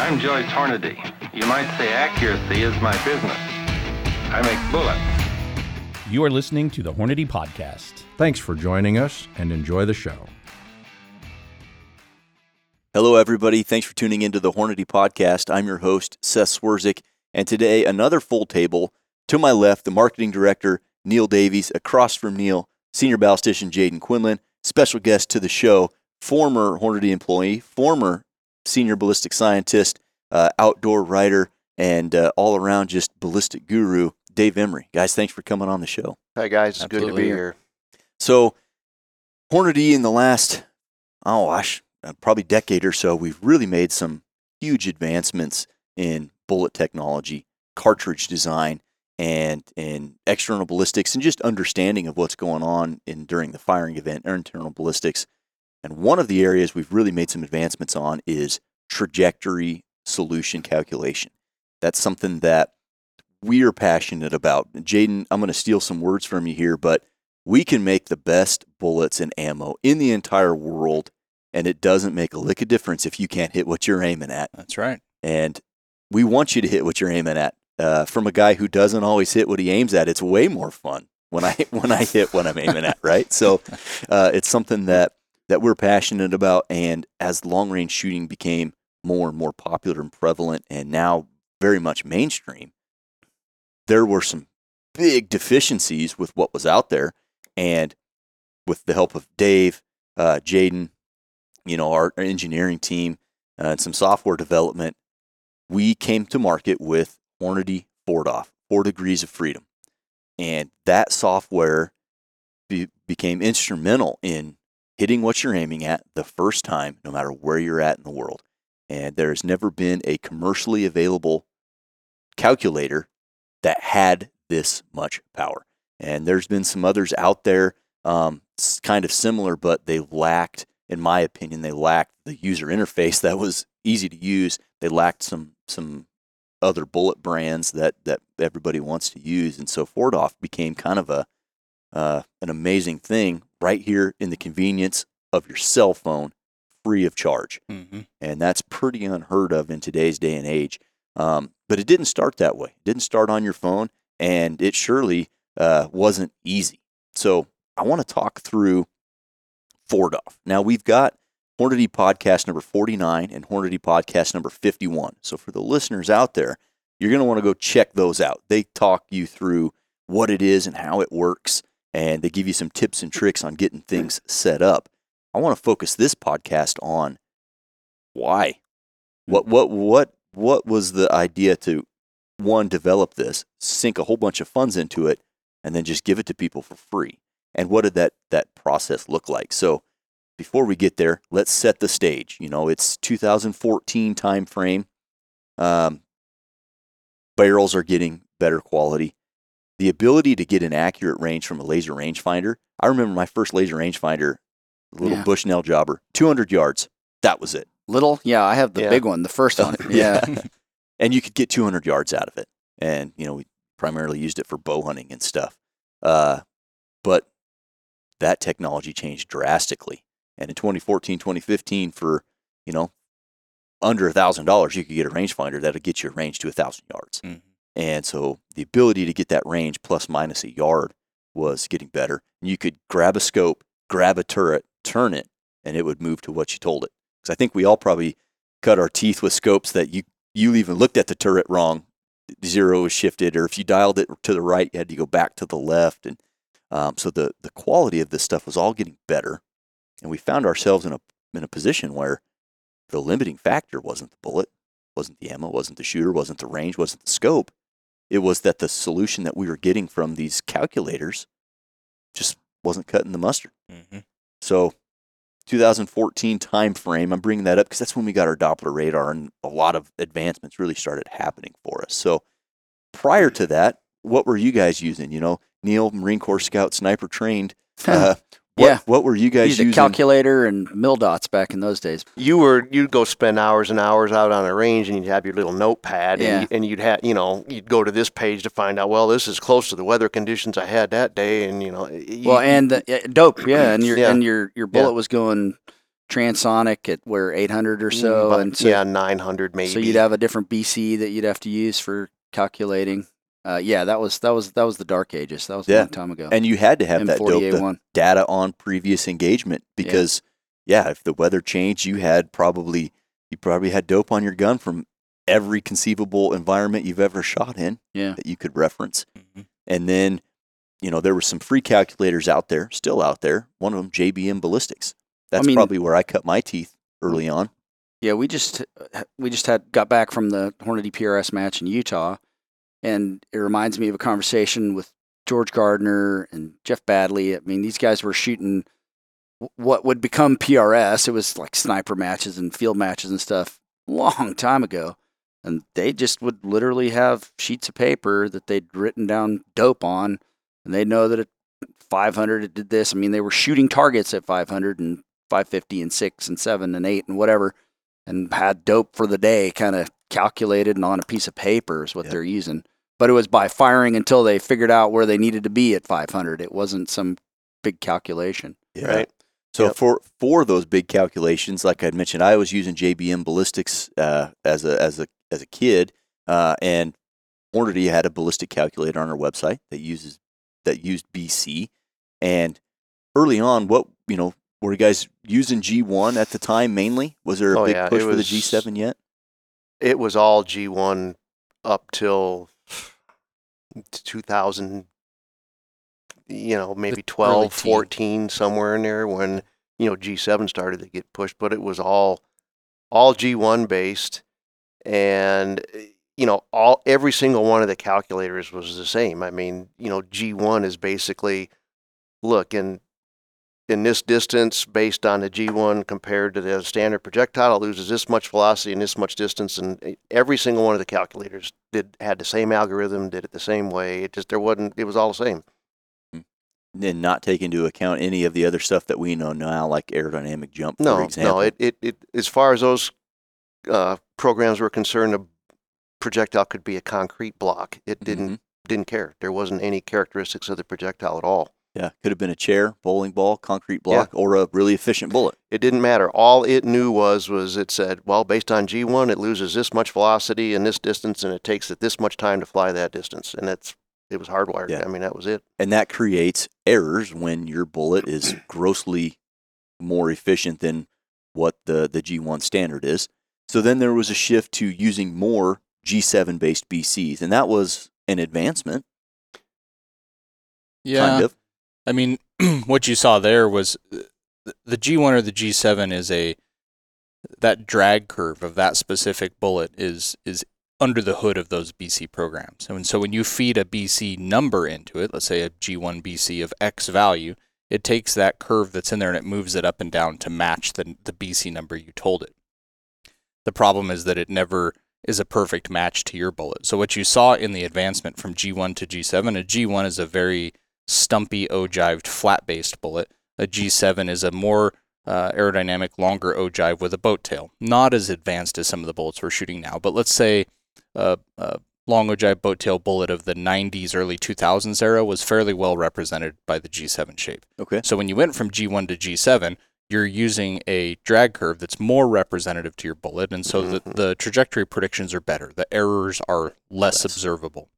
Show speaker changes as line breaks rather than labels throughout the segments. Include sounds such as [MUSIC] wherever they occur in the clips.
I'm Joyce Hornady. You might say accuracy is my business. I make bullets.
You are listening to the Hornady Podcast.
Thanks for joining us and enjoy the show.
Hello, everybody. Thanks for tuning into the Hornady Podcast. I'm your host, Seth Swerczek, and today another full table. To my left, the marketing director, Neil Davies. Across from Neil, senior ballistician Jayden Quinlan. Special guest to the show, former Hornady employee, former senior ballistic scientist, uh, outdoor writer, and uh, all around just ballistic guru, Dave Emary. Guys, thanks for coming on the show.
Hi guys, it's good to be here.
So, Hornady in the last, oh gosh, uh, probably decade or so, we've really made some huge advancements in bullet technology, cartridge design, and in external ballistics, and just understanding of what's going on in during the firing event or internal ballistics. And one of the areas we've really made some advancements on is trajectory solution calculation. That's something that we are passionate about. Jayden, I'm going to steal some words from you here, but we can make the best bullets and ammo in the entire world, and it doesn't make a lick of difference if you can't hit what you're aiming at.
That's right.
And we want you to hit what you're aiming at. Uh, from a guy who doesn't always hit what he aims at, it's way more fun when I [LAUGHS] when I hit what I'm aiming at. Right. So uh, it's something that that we're passionate about. And as long range shooting became more and more popular and prevalent, and now very much mainstream, there were some big deficiencies with what was out there. And with the help of Dave, uh, Jayden, you know, our, engineering team, uh, and some software development, we came to market with Hornady 4DOF, Four Degrees of Freedom. And that software be, became instrumental in hitting what you're aiming at the first time, no matter where you're at in the world. And there has never been a commercially available calculator that had this much power. And there's been some others out there, um, kind of similar, but they lacked, in my opinion, they lacked the user interface [LAUGHS] that was easy to use. They lacked some some other bullet brands that that everybody wants to use, and so 4DOF became kind of a uh, an amazing thing right here in the convenience of your cell phone, free of charge
Mm-hmm.
and that's pretty unheard of in today's day and age. Um, but it didn't start that way. It didn't start on your phone, and it surely uh, wasn't easy. So I want to talk through 4DOF. Now we've got Hornady podcast number 49 and Hornady podcast number 51. So for the listeners out there, you're going to want to go check those out. They talk you through what it is and how it works, and they give you some tips and tricks on getting things set up. I want to focus this podcast on why. What what what what was the idea to one develop this sink a whole bunch of funds into it and then just give it to people for free? And what did that that process look like? So before we get there let's set the stage. You know it's 2014 time frame um, barrels are getting better quality the ability to get an accurate range from a laser rangefinder i remember my first laser rangefinder little
Yeah.
bushnell jobber 200 yards that was it
Little, yeah, I have the
Yeah.
big one, the first one. [LAUGHS]
Yeah. And you could get 200 yards out of it. And you know, we primarily used it for bow hunting and stuff. Uh, but that technology changed drastically. And in 2014, 2015, for you know under a thousand dollars, you could get a rangefinder that'll get you a range to a thousand yards.
Mhm.
And so the ability to get that range plus minus a yard was getting better. And you could grab a scope, grab a turret, turn it, and it would move to what you told it. Because I think we all probably cut our teeth with scopes that you you even looked at the turret wrong. Zero was shifted, or if you dialed it to the right, you had to go back to the left, and um, so the the quality of this stuff was all getting better, and we found ourselves in a in a position where the limiting factor wasn't the bullet, wasn't the ammo, wasn't the shooter, wasn't the range, wasn't the scope. It was that the solution that we were getting from these calculators just wasn't cutting the mustard.
Mm-hmm.
So 2014 time frame. I'm bringing that up because that's when we got our Doppler radar and a lot of advancements really started happening for us. So prior to that, what were you guys using? You know, Neil, Marine Corps Scout, sniper trained. [LAUGHS] Uh, what,
Yeah.
What were you guys
Used a
using?
calculator and mil dots back in those days.
You were you'd go spend hours and hours out on a range, and you'd have your little notepad,
Yeah.
and, you, and you'd have you know you'd go to this page to find out. Well, this is close to the weather conditions I had that day, and you know. You,
Well, and the, yeah, dope, yeah, and your
Yeah.
and your your bullet
Yeah.
was going transonic at where 800 or so, mm,
But,
and so,
yeah, 900 maybe.
so you'd have a different BC that you'd have to use for calculating. Uh, yeah, that was that was that was the dark ages. That was a
Yeah.
long time ago.
And you had to have that dope, data on previous engagement because, yeah. if the weather changed, you had probably you probably had dope on your gun from every conceivable environment you've ever shot in
Yeah.
that you could reference.
Mhm.
And then, you know, there were some free calculators out there, still out there. One of them, JBM Ballistics. That's
mean-
probably where I cut my teeth early on.
Yeah, we just we just had got back from the Hornady PRS match in Utah, and it reminds me of a conversation with George Gardner and Jeff Badley. I mean, these guys were shooting what would become PRS. It was like sniper matches and field matches and stuff long time ago, and they just would literally have sheets of paper that they'd written down dope on, and they know that at 500 it did this. I mean, they were shooting targets at 500 and 550 and six and seven and eight and whatever and had dope for the day kind of calculated and on a piece of paper is what
Yep.
they're using. But it was by firing until they figured out where they needed to be at 500. It wasn't some big calculation.
Right.
So
Yep.
for for those big calculations, like I'd mentioned, I was using JBM ballistics uh, as a as a as a kid, uh, and Hornady had a ballistic calculator on our website that uses that used BC. And early on, what you know, were you guys using G1 at the time mainly? Was there a
Oh,
big
yeah,
push
it
for the G7 yet?
It was all G1 up till 2000, you know, maybe 12, 14, somewhere in there when, you know, G7 started to get pushed, but it was all all G1 based and you know, all every single one of the calculators was the same. I mean, you know, G1 is basically look in in this distance based on the G1 compared to the standard projectile, it loses this much velocity and this much distance, and every single one of the calculators did had the same algorithm, did it the same way. It just there wasn't. It was all the same.
And not take into account any of the other stuff that we know now, like aerodynamic jump, for
No,
example.
no. It, it it as far as those uh, programs were concerned, a projectile could be a concrete block. It didn't
Mhm.
didn't care. There wasn't any characteristics of the projectile at all.
Yeah, could have been a chair, bowling ball, concrete block, or a really efficient bullet.
It didn't matter. All it knew was was it said, well, based on G1, it loses this much velocity in this distance, and it takes it this much time to fly that distance, and that's it was hardwired.
Yeah.
I mean, that was it.
and that creates errors when your bullet is [CLEARS THROAT] grossly more efficient than what the the G1 standard is. So then there was a shift to using more G7 based BCs, and that was an advancement,
Yeah.
kind of.
I mean, [CLEARS THROAT] what you saw there was uh, the G1 or the G7 is a that drag curve of that specific bullet is is under the hood of those BC programs. And so when you feed a BC number into it, let's say a G1 BC of X value, it takes that curve that's in there and it moves it up and down to match the the BC number you told it. The problem is that it never is a perfect match to your bullet. So what you saw in the advancement from G1 to G7, a G1 is a very stumpy ogived flat based bullet. A G7 is a more uh, aerodynamic, longer ogive with a boat tail. Not as advanced as some of the bullets we're shooting now, but let's say a, a long ogive boat tail bullet of the 90s, early 2000s era was fairly well represented by the G7 shape.
Okay.
So when you went from G1 to G7, you're using a drag curve that's more representative to your bullet, and so the,
Mhm.
the trajectory predictions are better. The errors are less
Less.
observable,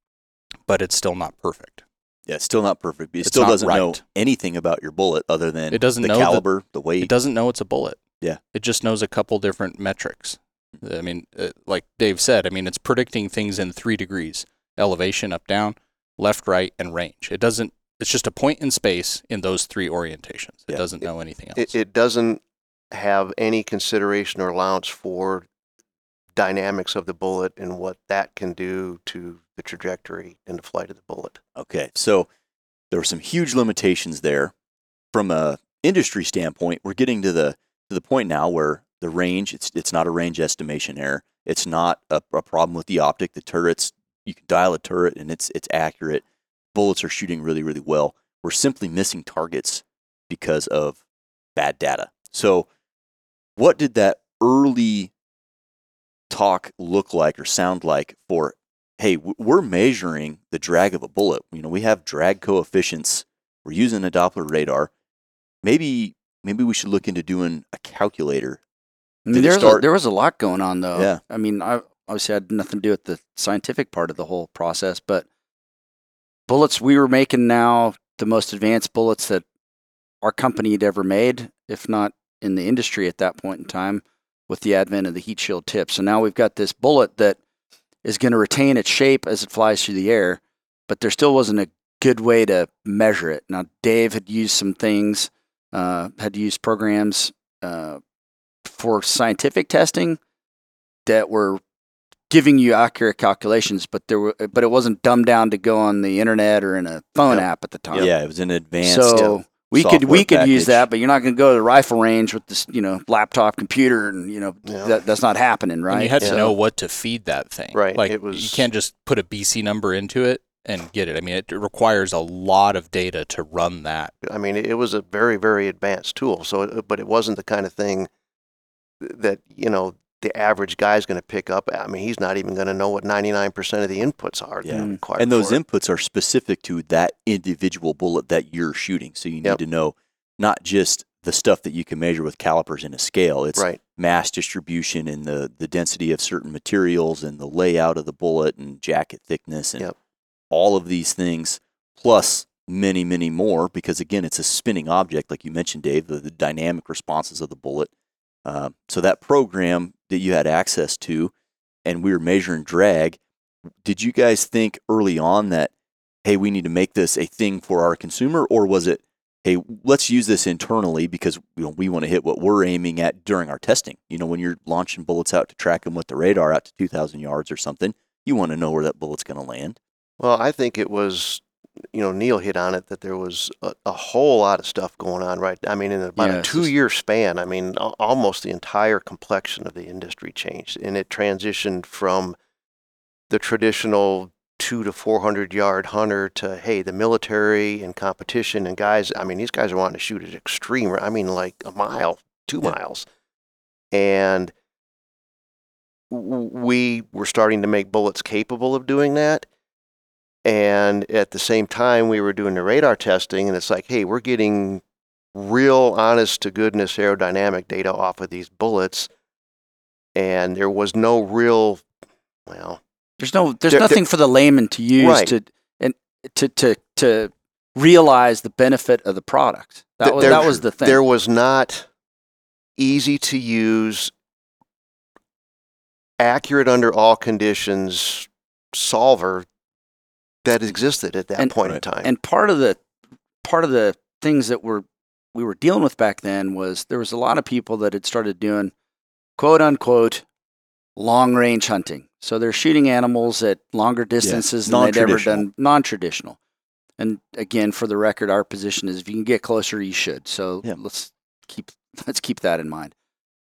but it's still not perfect.
Yeah, it's still not perfect. It
It's
still doesn't know anything about your bullet other than
It doesn't
the
know
caliber, the weight.
It doesn't know it's a bullet.
Yeah.
It just knows a couple different metrics. I mean, uh, like Dave said, I mean, it's predicting things in three degrees elevation, up, down, left, right, and range. It doesn't, it's just a point in space in those three orientations. It
Yeah.
doesn't know anything else.
It, it doesn't have any consideration or allowance for dynamics of the bullet and what that can do to the trajectory and the flight of the bullet.
Okay, so there were some huge limitations there. From a industry standpoint, we're getting to the to the point now where the range it's it's not a range estimation error. It's not a, a problem with the optic. The turrets you can dial a turret and it's it's accurate. Bullets are shooting really really well. We're simply missing targets because of bad data. So, what did that early talk look like or sound like for hey, we're measuring the drag of a bullet. You know, we have drag coefficients. We're using a Doppler radar. Maybe maybe we should look into doing a calculator.
I mean, there's a, there was a lot going on though.
Yeah.
I mean, I obviously had nothing to do with the scientific part of the whole process, but bullets we were making now the most advanced bullets that our company had ever made, if not in the industry at that point in time, with the advent of the heat shield tip. So now we've got this bullet that is going to retain its shape as it flies through the air, but there still wasn't a good way to measure it. Now, Dave had used some things, uh, had used programs uh, for scientific testing that were giving you accurate calculations, but there were, but it wasn't dumbed down to go on the internet or in a phone
Yep.
app at the time.
Yeah, it was an advanced.
So we could we
software
could use that, but you're not going to go to the rifle range with this, you know, laptop computer, and you know
Yeah.
that that's not happening, right?
And you had
Yeah.
to know what to feed that thing.
Right,
Like
it was-
you can't just put a BC number into it and get it. I mean, it requires a lot of data to run that.
I mean, it was a very, very advanced tool. So, but it wasn't the kind of thing that you know the average guy's going to pick up. I mean, he's not even going to know what 99% of the inputs are.
Yeah.
required
and those
it.
inputs are specific to that individual bullet that you're shooting. So you need
Yep.
to know not just the stuff that you can measure with calipers and a scale. It's
right.
mass distribution and the, the density of certain materials and the layout of the bullet and jacket thickness and
Yep.
all of these things, plus many, many more, because again, it's a spinning object, like you mentioned, Dave, the, the dynamic responses of the bullet. Uh, so that program that you had access to, and we were measuring drag, did you guys think early on that, hey, we need to make this a thing for our consumer, or was it, hey, let's use this internally because you know, we want to hit what we're aiming at during our testing? You know, when you're launching bullets out to track them with the radar out to 2,000 yards or something, you want to know where that bullet's going to land.
Well, I think it was, you know, Neil hit on it that there was a, a whole lot of stuff going on, right? I mean, in about
Yeah,
a two year span, I mean, al- almost the entire complexion of the industry changed and it transitioned from the traditional two to 400 yard hunter to, hey, the military and competition and guys, I mean, these guys are wanting to shoot at extreme, I mean, like a mile, two
Yeah.
miles. And we were starting to make bullets capable of doing that. And at the same time, we were doing the radar testing, and it's like, hey, we're getting real honest to goodness aerodynamic data off of these bullets. And there was no real, well,
There's no there's
There- there-
nothing for the layman to use
Right.
to and to to to realize the benefit of the product. That
th-
was that was the thing.
There was not easy to use, accurate under all conditions solver that existed at that
And-
point in time.
and part of the part of the things that were we were dealing with back then was there was a lot of people that had started doing quote unquote long range hunting. So they're shooting animals at longer distances than they'd ever done non traditional. And again, for the record, our position is if you can get closer, you should. So
Yeah.
let's keep [LAUGHS] let's keep that in mind.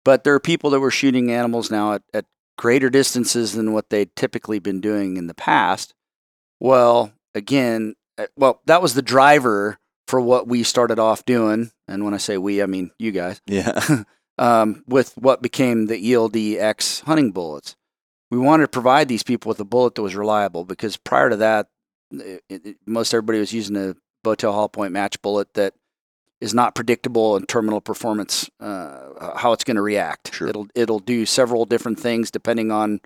But there are people that were shooting animals now at, at greater distances than what they'd typically been doing in the past. Well, again, uh, well, that was the driver for what we started off doing. And when I say we, I mean you guys
Yeah. [LAUGHS]
um, with what became the ELD X hunting bullets. We wanted to provide these people with a bullet that was reliable because prior to that, it, it, most everybody was using a boat tail hollow point match bullet that is not predictable in terminal performance, uh, how it's going to react.
Sure.
It'll it'll do several different things depending on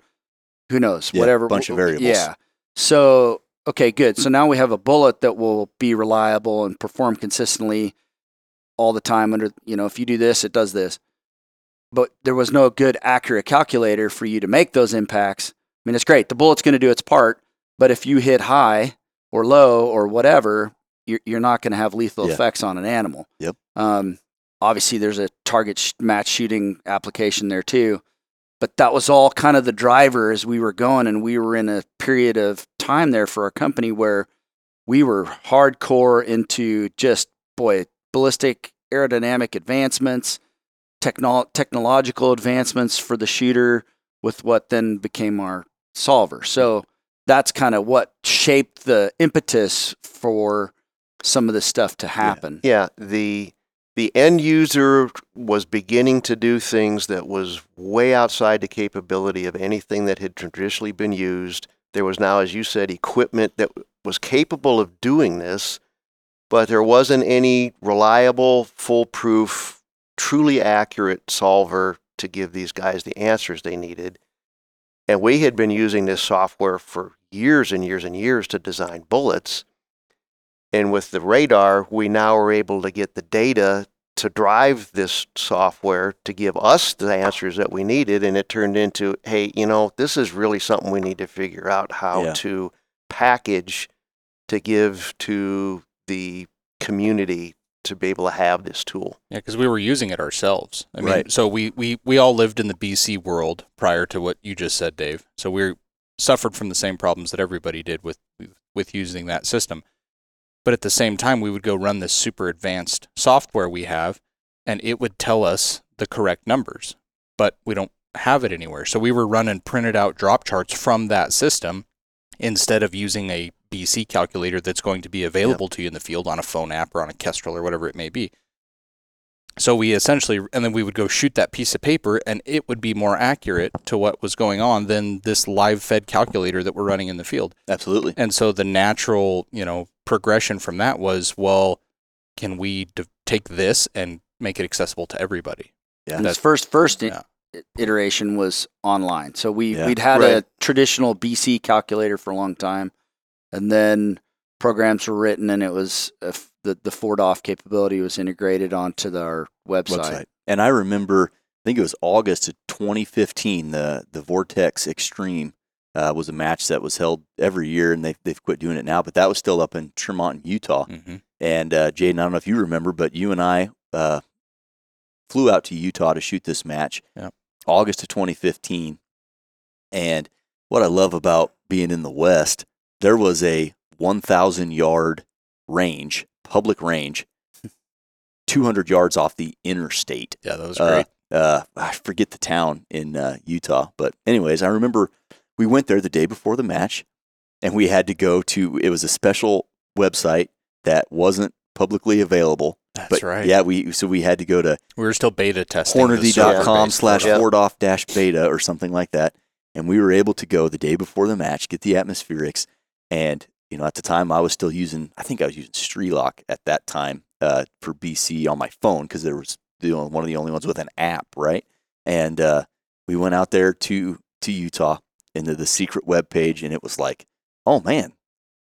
who knows
Yeah,
whatever
bunch of variables.
Yeah. So okay, good. So now we have a bullet that will be reliable and perform consistently all the time. Under you know, if you do this, it does this but there was no good accurate calculator for you to make those impacts. I mean, it's great. The bullet's going to do its part, but if you hit high or low or whatever, you're, you're not going to have lethal
Yeah.
effects on an animal.
Yep.
Um, obviously, there's a target sh- match shooting application there too, but that was all kind of the driver as we were going, and we were in a period of time there for our company where we were hardcore into just boy ballistic aerodynamic advancements technol- technological advancements for the shooter with what then became our solver. So that's kind of what shaped the impetus for some of this stuff to happen.
Yeah, the the end user was beginning to do things that was way outside the capability of anything that had traditionally been used. There was now, as you said, equipment that was capable of doing this, but there wasn't any reliable, foolproof truly accurate solver to give these guys the answers they needed. And we had been using this software for years and years and years to design bullets. And with the radar, we now are able to get the data to drive this software to give us the answers that we needed. And it turned into, hey, you know, this is really something we need to figure out how
Yeah.
to package to give to the community to be able to have this tool.
Yeah, because we were using it ourselves. I mean,
Right.
so we, we, we all lived in the BC world prior to what you just said, Dave. So we suffered from the same problems that everybody did with with using that system. But at the same time, we would go run this super advanced software we have, and it would tell us the correct numbers. But we don't have it anywhere. So we were running printed out drop charts from that system instead of using a BC calculator that's going to be available to you in the field on a phone app or on a Kestrel or whatever it may be. So we essentially, and then we would go shoot that piece of paper, and it would be more accurate to what was going on than this live fed calculator that we're running in the field.
Absolutely.
And so the natural, you know, progression from that was, well, can we d- take this and make it accessible to everybody?
Yeah.
And this first first
yeah.
iteration was online. So we
Yeah.
we'd had a traditional BC calculator for a long time, and then programs were written, and it was uh, f- the the 4DOF capability was integrated onto the, our website.
website. And I remember, I think it was August of 2015. The the Vortex Extreme uh, was a match that was held every year, and they've they've quit doing it now. But that was still up in Tremont, Utah.
Mm-hmm.
And uh, Jayden, I don't know if you remember, but you and I uh, flew out to Utah to shoot this match.
Yep.
August of 2015. And what I love about being in the West, there was a 1,000 yard range, public range, 200 yards off the interstate.
Yeah, that was
Uh,
great.
Uh, I forget the town in uh, Utah, but anyways, I remember we went there the day before the match, and we had to go to. It was a special website that wasn't publicly available.
That's
but
right.
Yeah, we so we had to go to
we were still beta testing. the server
hornady.com slash
portal.
Off dash beta or something like that. And we were able to go the day before the match, get the atmospherics. And, you know, at the time I was still using, I think I was using Strelok at that time uh, for BC on my phone because there was the only, one of the only ones with an app, right? And uh, we went out there to, to Utah into the secret web page and it was like, oh man,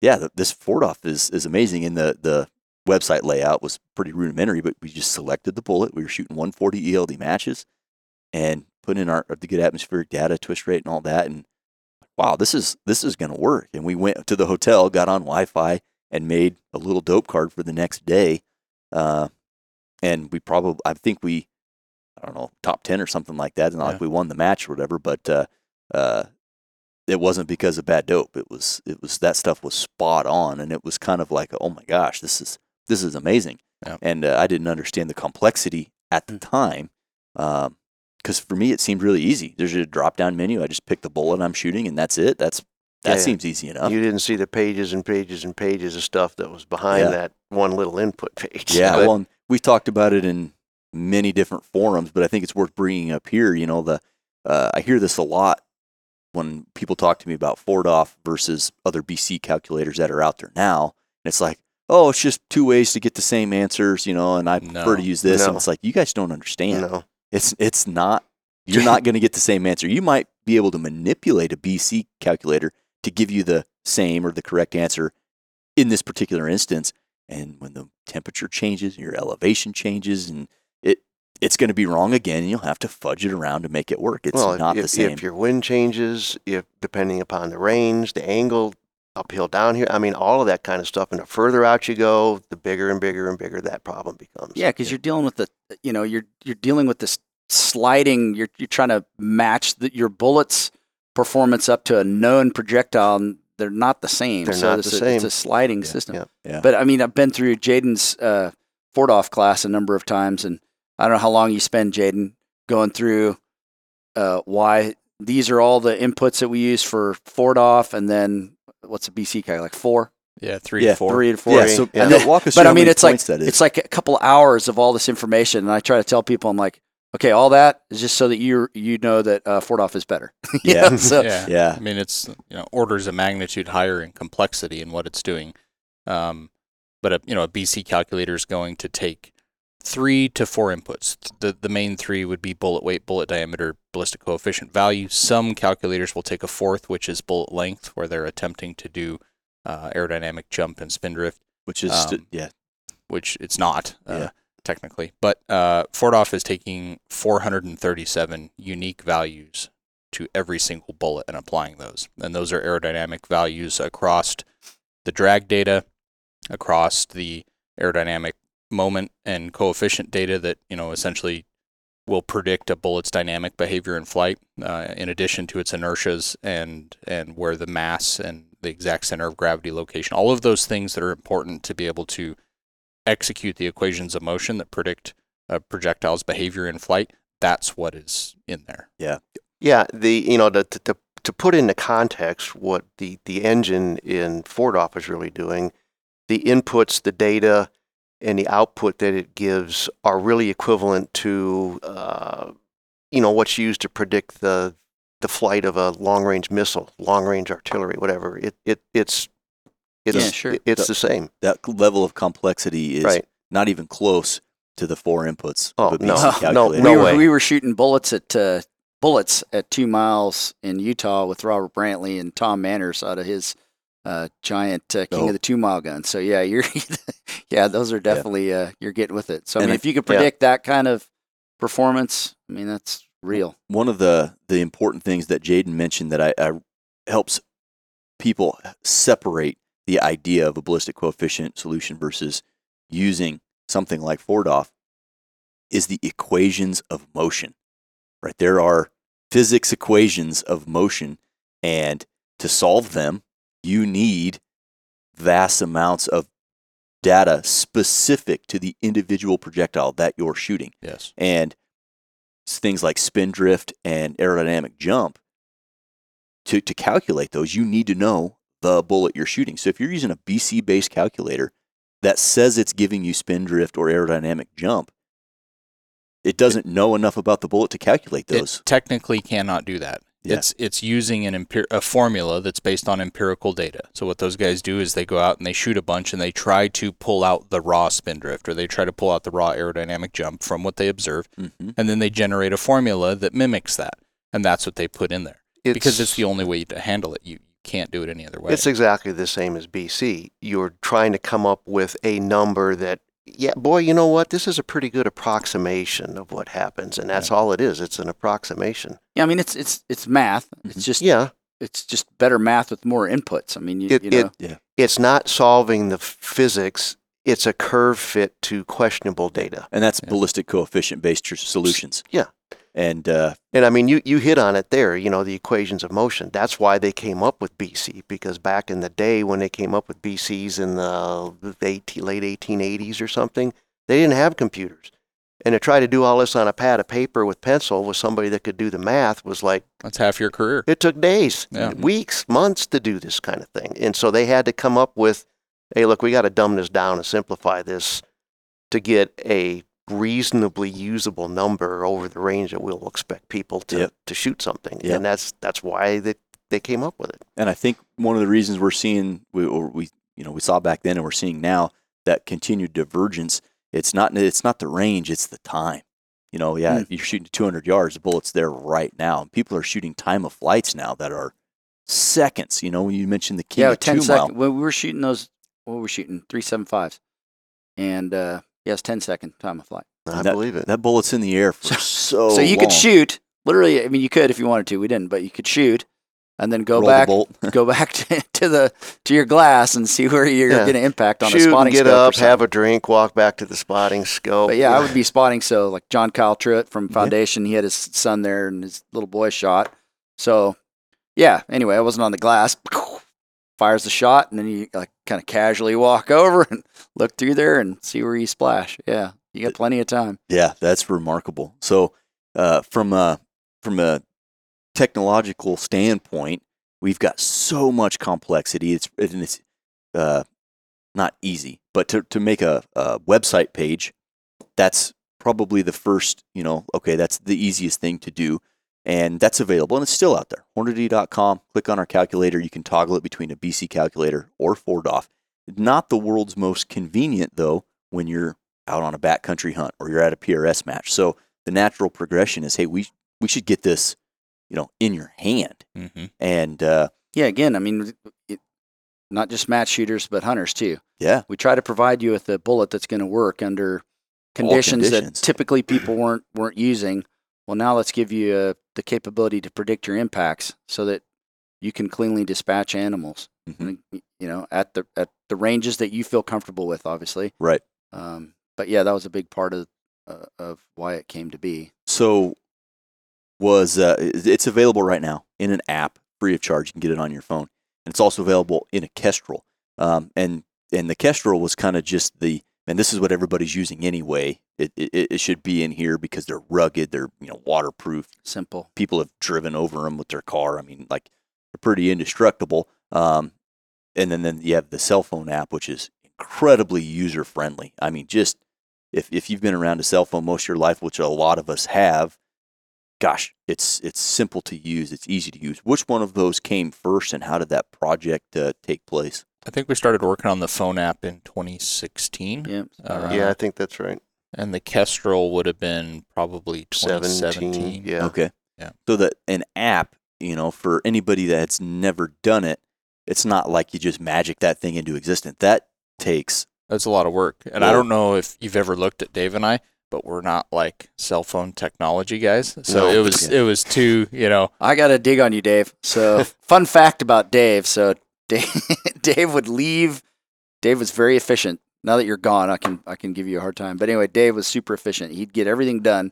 yeah, th- this 4DOF is, is amazing. And the, the website layout was pretty rudimentary, but we just selected the bullet. We were shooting 140 ELD matches and putting in our the good atmospheric data, twist rate, and all that. And wow, this is this is going to work. And we went to the hotel, got on Wi-Fi, and made a little dope card for the next day. Uh, and we probably, I think we, I don't know, top ten or something like that. It's not
Yeah.
like we won the match or whatever, but uh, uh, it wasn't because of bad dope. It was it was that stuff was spot on, and it was kind of like, oh my gosh, this is this is amazing.
Yeah.
And uh, I didn't understand the complexity at the time. Um, because for me it seemed really easy. There's a drop down menu. I just pick the bullet I'm shooting, and that's it. That's that
Yeah.
seems easy enough.
You didn't see the pages and pages and pages of stuff that was behind
Yeah.
that one little input [LAUGHS] page.
yeah,
But-
well, we've talked about it in many different forums, but I think it's worth bringing up here. You know, the uh, I hear this a lot when people talk to me about 4DOF versus other BC calculators that are out there now. And it's like, oh, it's just two ways to get the same answers, you know, and I prefer to use this. And it's like, you guys don't understand.
no.
It's it's not. You're not going to get the same answer. You might be able to manipulate a BC calculator to give you the same or the correct answer in this particular instance. And when the temperature changes, your elevation changes, and it it's going to be wrong again. And you'll have to fudge it around to make it work. It's
well,
not
if,
the same.
if your wind changes, if depending upon the range, the angle, uphill, downhill, I mean, all of that kind of stuff. And the further out you go, the bigger and bigger and bigger that problem becomes.
Yeah, because you're dealing with the, you know, you're you're dealing with this sliding. You're you're trying to match the, your bullets performance up to a known projectile, and they're not the same.
They're
so
not
it's
the
a, It's a sliding
Yeah,
system.
yeah,
yeah.
But I mean, I've been through Jayden's uh, 4DOF class a number of times, and I don't know how long you spend, Jayden, going through uh, why these are all the inputs that we use for 4DOF, and then what's a BC calculator like four,
Yeah, three
Yeah,
to four.
three to four.
yeah. So
Yeah.
and then walk us
But I mean, it's like
points that is.
it's like a couple hours of all this information, and I try to tell people, I'm like, okay, all that is just so that you you know that uh, 4DOF is better. [LAUGHS] You
Yeah.
know, so
yeah.
yeah.
I mean, it's you know orders of magnitude higher in complexity in what it's doing. Um, but a you know a BC calculator is going to take three to four inputs. The the main three would be bullet weight, bullet diameter, ballistic coefficient value. Some calculators will take a fourth, which is bullet length, where they're attempting to do uh, aerodynamic jump and spin drift,
which is st-
Um,
yeah,
which it's not uh,
Yeah.
technically. But uh, 4DOF is taking 437 unique values to every single bullet and applying those, and those are aerodynamic values across the drag data, across the aerodynamic moment and coefficient data that you know essentially will predict a bullet's dynamic behavior in flight, uh, in addition to its inertias and and where the mass and the exact center of gravity location. All of those things that are important to be able to execute the equations of motion that predict a projectile's behavior in flight. That's what is in there.
Yeah, yeah. the you know to, to- to put into context what the the engine in 4DOF is really doing, the inputs, the data, and the output that it gives are really equivalent to uh, you know what's used to predict the the flight of a long range missile, long range artillery, whatever. It it it's it's
Yeah, sure.
it's the same,
that level of complexity is
right?
not even close to the four inputs
Oh,
of a BC
no, no, no
we, were,
way.
we were shooting bullets at uh, bullets at two miles in Utah with Robert Brantley and Tom Manners out of his uh, giant uh, King
Oh.
of the Two Mile gun. So yeah, you're [LAUGHS] yeah, those are definitely uh, you're getting with it. So I
And
mean,
I-
if you could
yeah.
predict that kind of performance, I mean that's real.
one of the the important things that Jayden mentioned that I, I helps people separate the idea of a ballistic coefficient solution versus using something like 4DOF is the equations of motion. Right? There are physics equations of motion and to solve them you need vast amounts of data specific to the individual projectile that you're shooting
Yes.
and things like spin drift and aerodynamic jump to, to calculate those you need to know the bullet you're shooting so if you're using a bc based calculator that says it's giving you spin drift or aerodynamic jump it doesn't know enough about the bullet to calculate those
It technically cannot do that.
Yeah.
It's it's using an empir- a formula that's based on empirical data. So what those guys do is they go out and they shoot a bunch and they try to pull out the raw spin drift or they try to pull out the raw aerodynamic jump from what they observe,
hmm
and then they generate a formula that mimics that, and that's what they put in there because it's the only way to handle it. You can't do it any other way.
It's exactly the same as BC. You're trying to come up with a number that, yeah, boy, you know what? This is a pretty good approximation of what happens, and that's all it is. It's an approximation.
Yeah, I mean it's it's it's math.
Mm-hmm.
It's just
Yeah,
it's just better math with more inputs. I mean, you,
It-
you know,
it- it's not solving the physics. It's a curve fit to questionable data.
and that's
Yeah.
ballistic coefficient based solutions
Yeah.
And uh,
And I mean, you, you hit on it there, you know, the equations of motion. That's why they came up with BC, because back in the day when they came up with BCs in the, the 18, late 1880s or something, they didn't have computers. And to try to do all this on a pad of paper with pencil with somebody that could do the math was like,
that's half your career.
it took days,
Yeah.
weeks, months to do this kind of thing. And so they had to come up with, hey, look, we got to dumb this down and simplify this to get a reasonably usable number over the range that we'll expect people to,
Yep.
to shoot something.
Yep.
And that's that's why they, they came up with it.
And I think one of the reasons we're seeing we or we you know we saw back then and we're seeing now that continued divergence. It's not it's not the range, it's the time. You know, yeah,
Hmm.
if you're shooting 200 yards, the bullet's there right now. And people are shooting time of flights now that are seconds. You know, when you mentioned the King
yeah,
of
ten
two mile.
second. We were shooting those, what were we shooting? Three seven fives, and uh, yes, 10 second time of flight.
I
that,
believe it.
That bullet's in the air for [LAUGHS] so.
so you
long.
could shoot literally. I mean, you could if you wanted to. We didn't, but you could shoot, and then go
Roll
back,
bolt. [LAUGHS]
go back to, to the to your glass and see where you're
Yeah.
going to impact on a
Shoot and
spotting
get
scope or
up, have a drink, walk back to the spotting scope.
But yeah, I would be spotting. So like John Kyle Truitt from
Yeah.
Foundation, he had his son there and his little boy shot. So yeah. Anyway, I wasn't on the glass. [LAUGHS] Fires the shot, and then you like kind of casually walk [LAUGHS] over and look through there and see where you splash. Yeah, you got plenty of time.
Yeah, that's remarkable. So, uh, from a from a technological standpoint, we've got so much complexity. It's and it's uh, not easy, but to to make a, a website page, that's probably the first. You know, okay, that's the easiest thing to do, and that's available and it's still out there. Hornady.com. Click on our calculator. You can toggle it between a BC calculator or 4DOF. Not the world's most convenient though when you're out on a backcountry hunt or you're at a PRS match. So the natural progression is, hey, we we should get this, you know, in your hand.
hmm
And uh,
Yeah, again, I mean, it, not just match shooters, but hunters too.
yeah,
We try to provide you with a bullet that's going to work under conditions,
conditions.
that typically people weren't weren't using. Well, now let's give you uh, the capability to predict your impacts so that you can cleanly dispatch animals.
Mhm.
You know, at the at the ranges that you feel comfortable with, obviously.
right.
Um, but yeah, that was a big part of uh, of why it came to be.
So was uh, it's available right now in an app, free of charge. You can get it on your phone, and it's also available in a Kestrel. Um, and and the Kestrel was kind of just the and this is what everybody's using anyway. It, it it should be in here because they're rugged, they're you know waterproof.
Simple.
People have driven over them with their car. I mean, like they're pretty indestructible. Um, and then then you have the cell phone app, which is incredibly user friendly. I mean, just if if you've been around a cell phone most of your life, which a lot of us have, gosh, it's it's simple to use. It's easy to use. Which one of those came first, and how did that project uh, take place?
I think we started working on the phone app in 2016,
Yeah.
Uh,
yeah, I think that's right.
and the Kestrel would have been probably 2017.
17. Yeah.
Okay.
Yeah.
So that an app, you know, for anybody that's never done it, it's not like you just magic that thing into existence. That takes
That's a lot of work. And I don't know if you've ever looked at Dave and I, but we're not like cell phone technology guys. So
No.
it was
Okay.
it was too, you know,
I got to dig on you, Dave. So, [LAUGHS] fun fact about Dave. So, Dave, [LAUGHS] Dave would leave. Dave was very efficient. Now that you're gone, I can I can give you a hard time. But anyway, Dave was super efficient. He'd get everything done,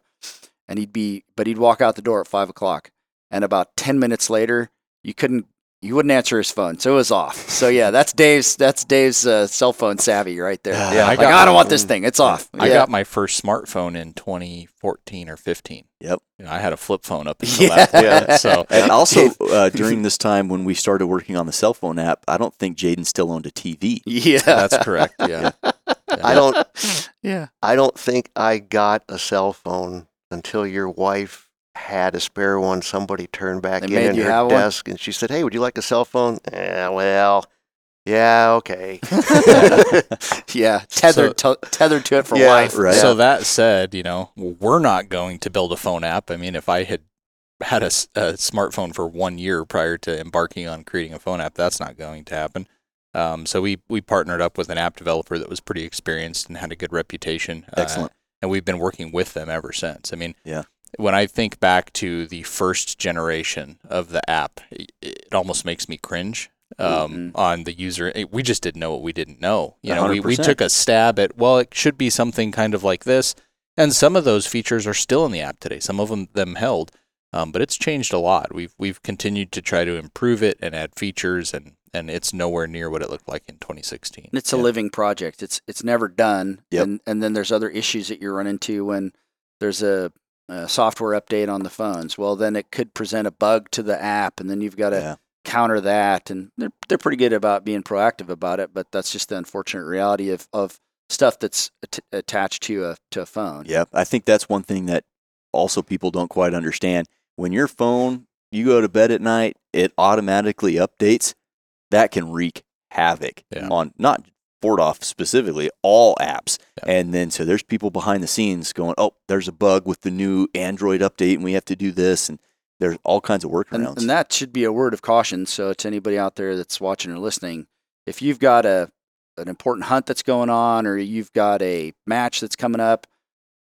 and he'd be, but he'd walk out the door at five o'clock, and about ten minutes later, you couldn't, you wouldn't answer his phone, so it was off. So yeah, that's Dave's that's Dave's uh, cell phone savvy right there.
Yeah,
I
like
got-
I don't want this thing. It's off.
I
Yeah.
got my first smartphone in 2014 or 15.
Yep.
You know, I had a flip phone up until [LAUGHS]
Yeah.
that. [LAUGHS]
Yeah.
So
And also, [LAUGHS] uh, during this time when we started working on the cell phone app, I don't think Jayden still owned a TV.
Yeah,
that's correct. Yeah.
I don't.
yeah.
I don't think I got a cell phone until your wife had a spare one. Somebody turned back
They
in
made
in her
have one?
desk, and she said, "Hey, would you like a cell phone?" Eh, well, yeah, okay. [LAUGHS] [LAUGHS]
Yeah, tethered to, tethered to it for
Yeah,
life.
right.
So that said, you know, we're not going to build a phone app. I mean, if I had had a smartphone for one year prior to embarking on creating a phone app, that's not going to happen. Um, so we we partnered up with an app developer that was pretty experienced and had a good reputation. uh,
Excellent.
and we've been working with them ever since. I mean,
Yeah.
When I think back to the first generation of the app, it, it almost makes me cringe um, on the user. We just didn't know what we didn't know. You know, we, we took a stab at well, it should be something kind of like this, and some of those features are still in the app today. Some of them them held, um, but it's changed a lot. We've we've continued to try to improve it and add features, and and it's nowhere near what it looked like in 2016.
And it's a
Yeah.
living project. It's it's never done.
Yep.
And and then there's other issues that you run into when there's a, a software update on the phones. Well, then it could present a bug to the app, and then you've got to
Yeah.
counter that. And they're they're pretty good about being proactive about it, but that's just the unfortunate reality of of stuff that's at- attached to a to a phone.
Yeah, I think that's one thing that also people don't quite understand. When your phone, you go to bed at night, it automatically updates. That can wreak havoc
Yeah.
on not 4DOF specifically, all apps. And then so there's people behind the scenes going, "Oh, there's a bug with the new Android update, and we have to do this." And there's all kinds of
And,
workarounds.
and that should be a word of caution. So to anybody out there that's watching or listening, if you've got a an important hunt that's going on, or you've got a match that's coming up,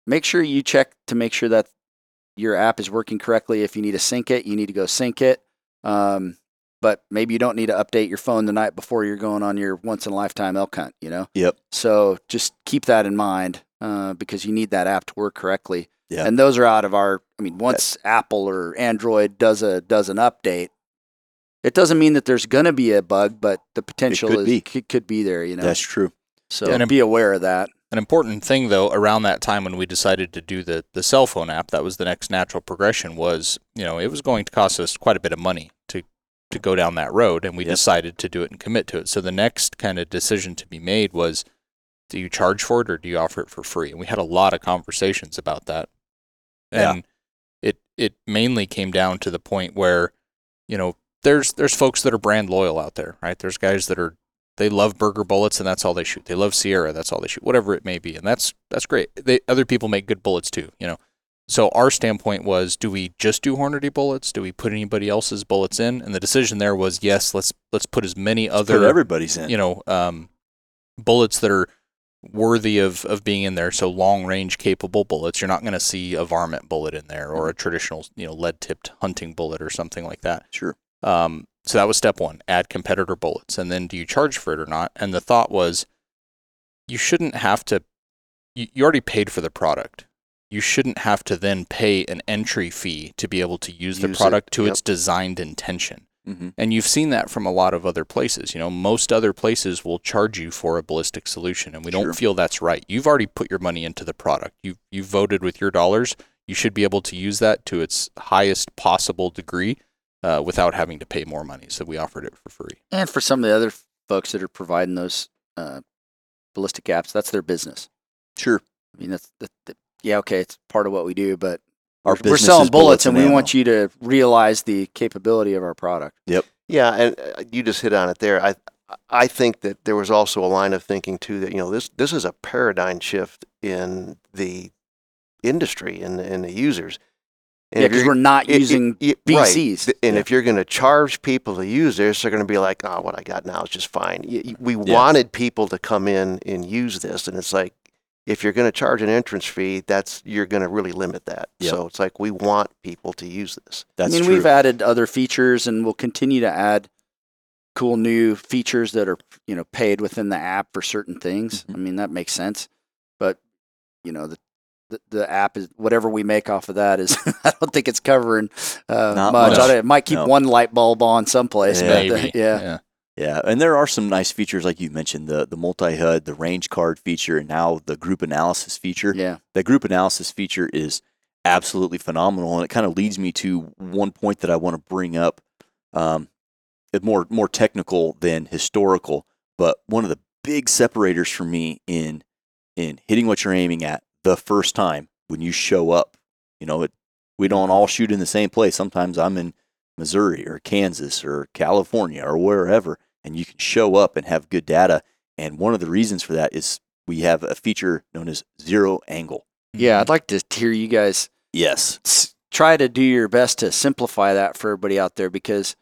make sure you check to make sure that your app is working correctly. If you need to sync it, you need to go sync it. Um, but maybe you don't need to update your phone the night before you're going on your once in a lifetime elk hunt. You know.
Yep.
So just keep that in mind uh, because you need that app to work correctly.
Yeah.
And those are out of our. I mean, once Apple or Android does a does an update, it doesn't mean that there's going to be a bug, but the potential
could
is
be.
Could, could be there. You know.
That's true.
so
And-
be aware of that.
An important thing, though, around that time when we decided to do the, the cell phone app, that was the next natural progression, was, you know, it was going to cost us quite a bit of money to, go down that road, and we
Yep.
decided to do it and commit to it. So the next kind of decision to be made was do you charge for it or do you offer it for free? And we had a lot of conversations about that.
Yeah.
And it, it mainly came down to the point where, you know, there's there's folks that are brand loyal out there, right? There's guys that are They love Berger bullets, and that's all they shoot. They love Sierra, that's all they shoot. Whatever it may be, and that's that's great. They other people make good bullets too, you know. So our standpoint was, do we just do Hornady bullets? Do we put anybody else's bullets in? And the decision there was, yes, let's let's put as many
Put
other
everybody's in.
you know um, bullets that are worthy of, of being in there. So long range capable bullets. You're not going to see a varmint bullet in there or a traditional you know lead tipped hunting bullet or something like that.
Sure.
Um, so that was step one: add competitor bullets, and then do you charge for it or not? And the thought was, you shouldn't have to. You, you already paid for the product. You shouldn't have to then pay an entry fee to be able to use the
Use it,
product to
yep.
its designed intention.
hmm
And you've seen that from a lot of other places. You know, most other places will charge you for a ballistic solution, and we
Sure.
don't feel that's right. You've already put your money into the product. You you voted with your dollars. You should be able to use that to its highest possible degree uh, without having to pay more money. So we offered it for free.
And for some of the other folks that are providing those uh, ballistic apps, that's their business.
Sure.
I mean, that's that, that, yeah, okay, it's part of what we do, but
Our
we're, we're selling
is
bullets, and we want you to realize the capability of our product. Yep.
Yeah, and uh, you just hit on it there. I I think that there was also a line of thinking too that you know this this is a paradigm shift in the industry and and the users. And
yeah, because we're not
it- it-
using
it- right.
BCs.
Th- And
Yeah.
if you're going to charge people to use this, they're going to be like, "Oh, what I got now is just fine." Y- y- We
Yeah.
wanted people to come in and use this, and it's like, if you're going to charge an entrance fee, that's you're going to really limit that.
Yep.
So it's like we want people to use this.
That's
I mean,
true.
we've added other features, and we'll continue to add cool new features that are you know paid within the app for certain things.
Mhm.
I mean, that makes sense, but you know the. The, the app is whatever we make off of that is [LAUGHS] I don't think it's covering uh,
Not
much.
much.
It might keep
No.
one light bulb on someplace,
Yeah.
but uh,
Maybe.
yeah,
Yeah, and there are some nice features like you mentioned the the multi HUD, the range card feature, and now the group analysis feature.
yeah.
That group analysis feature is absolutely phenomenal, and it kind of leads me to one point that I want to bring up. Um, more more technical than historical, but one of the big separators for me in in hitting what you're aiming at the first time when you show up. You know, it, we don't all shoot in the same place. Sometimes I'm in Missouri or Kansas or California or wherever, and you can show up and have good data. And one of the reasons for that is we have a feature known as zero angle.
Yeah, mm-hmm. I'd like to hear you guys
Yes.
try to do your best to simplify that for everybody out there because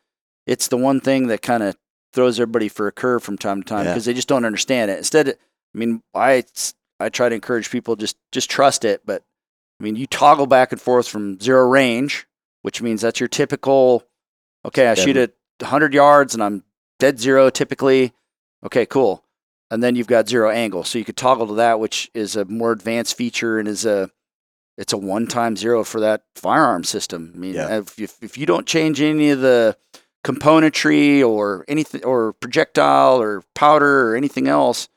it's the one thing that kind of throws everybody for a curve from time to time
Yeah.
because they just don't understand it. Instead, I mean, I I try to encourage people just just trust it, but I mean, you toggle back and forth from zero range, which means that's your typical. Okay, I shoot at 100 yards and I'm dead zero typically. Okay, cool. And then you've got zero angle, so you could toggle to that, which is a more advanced feature and is a it's a one time zero for that firearm system. I mean,
Yeah.
if, if if you don't change any of the componentry or anything or projectile or powder or anything else,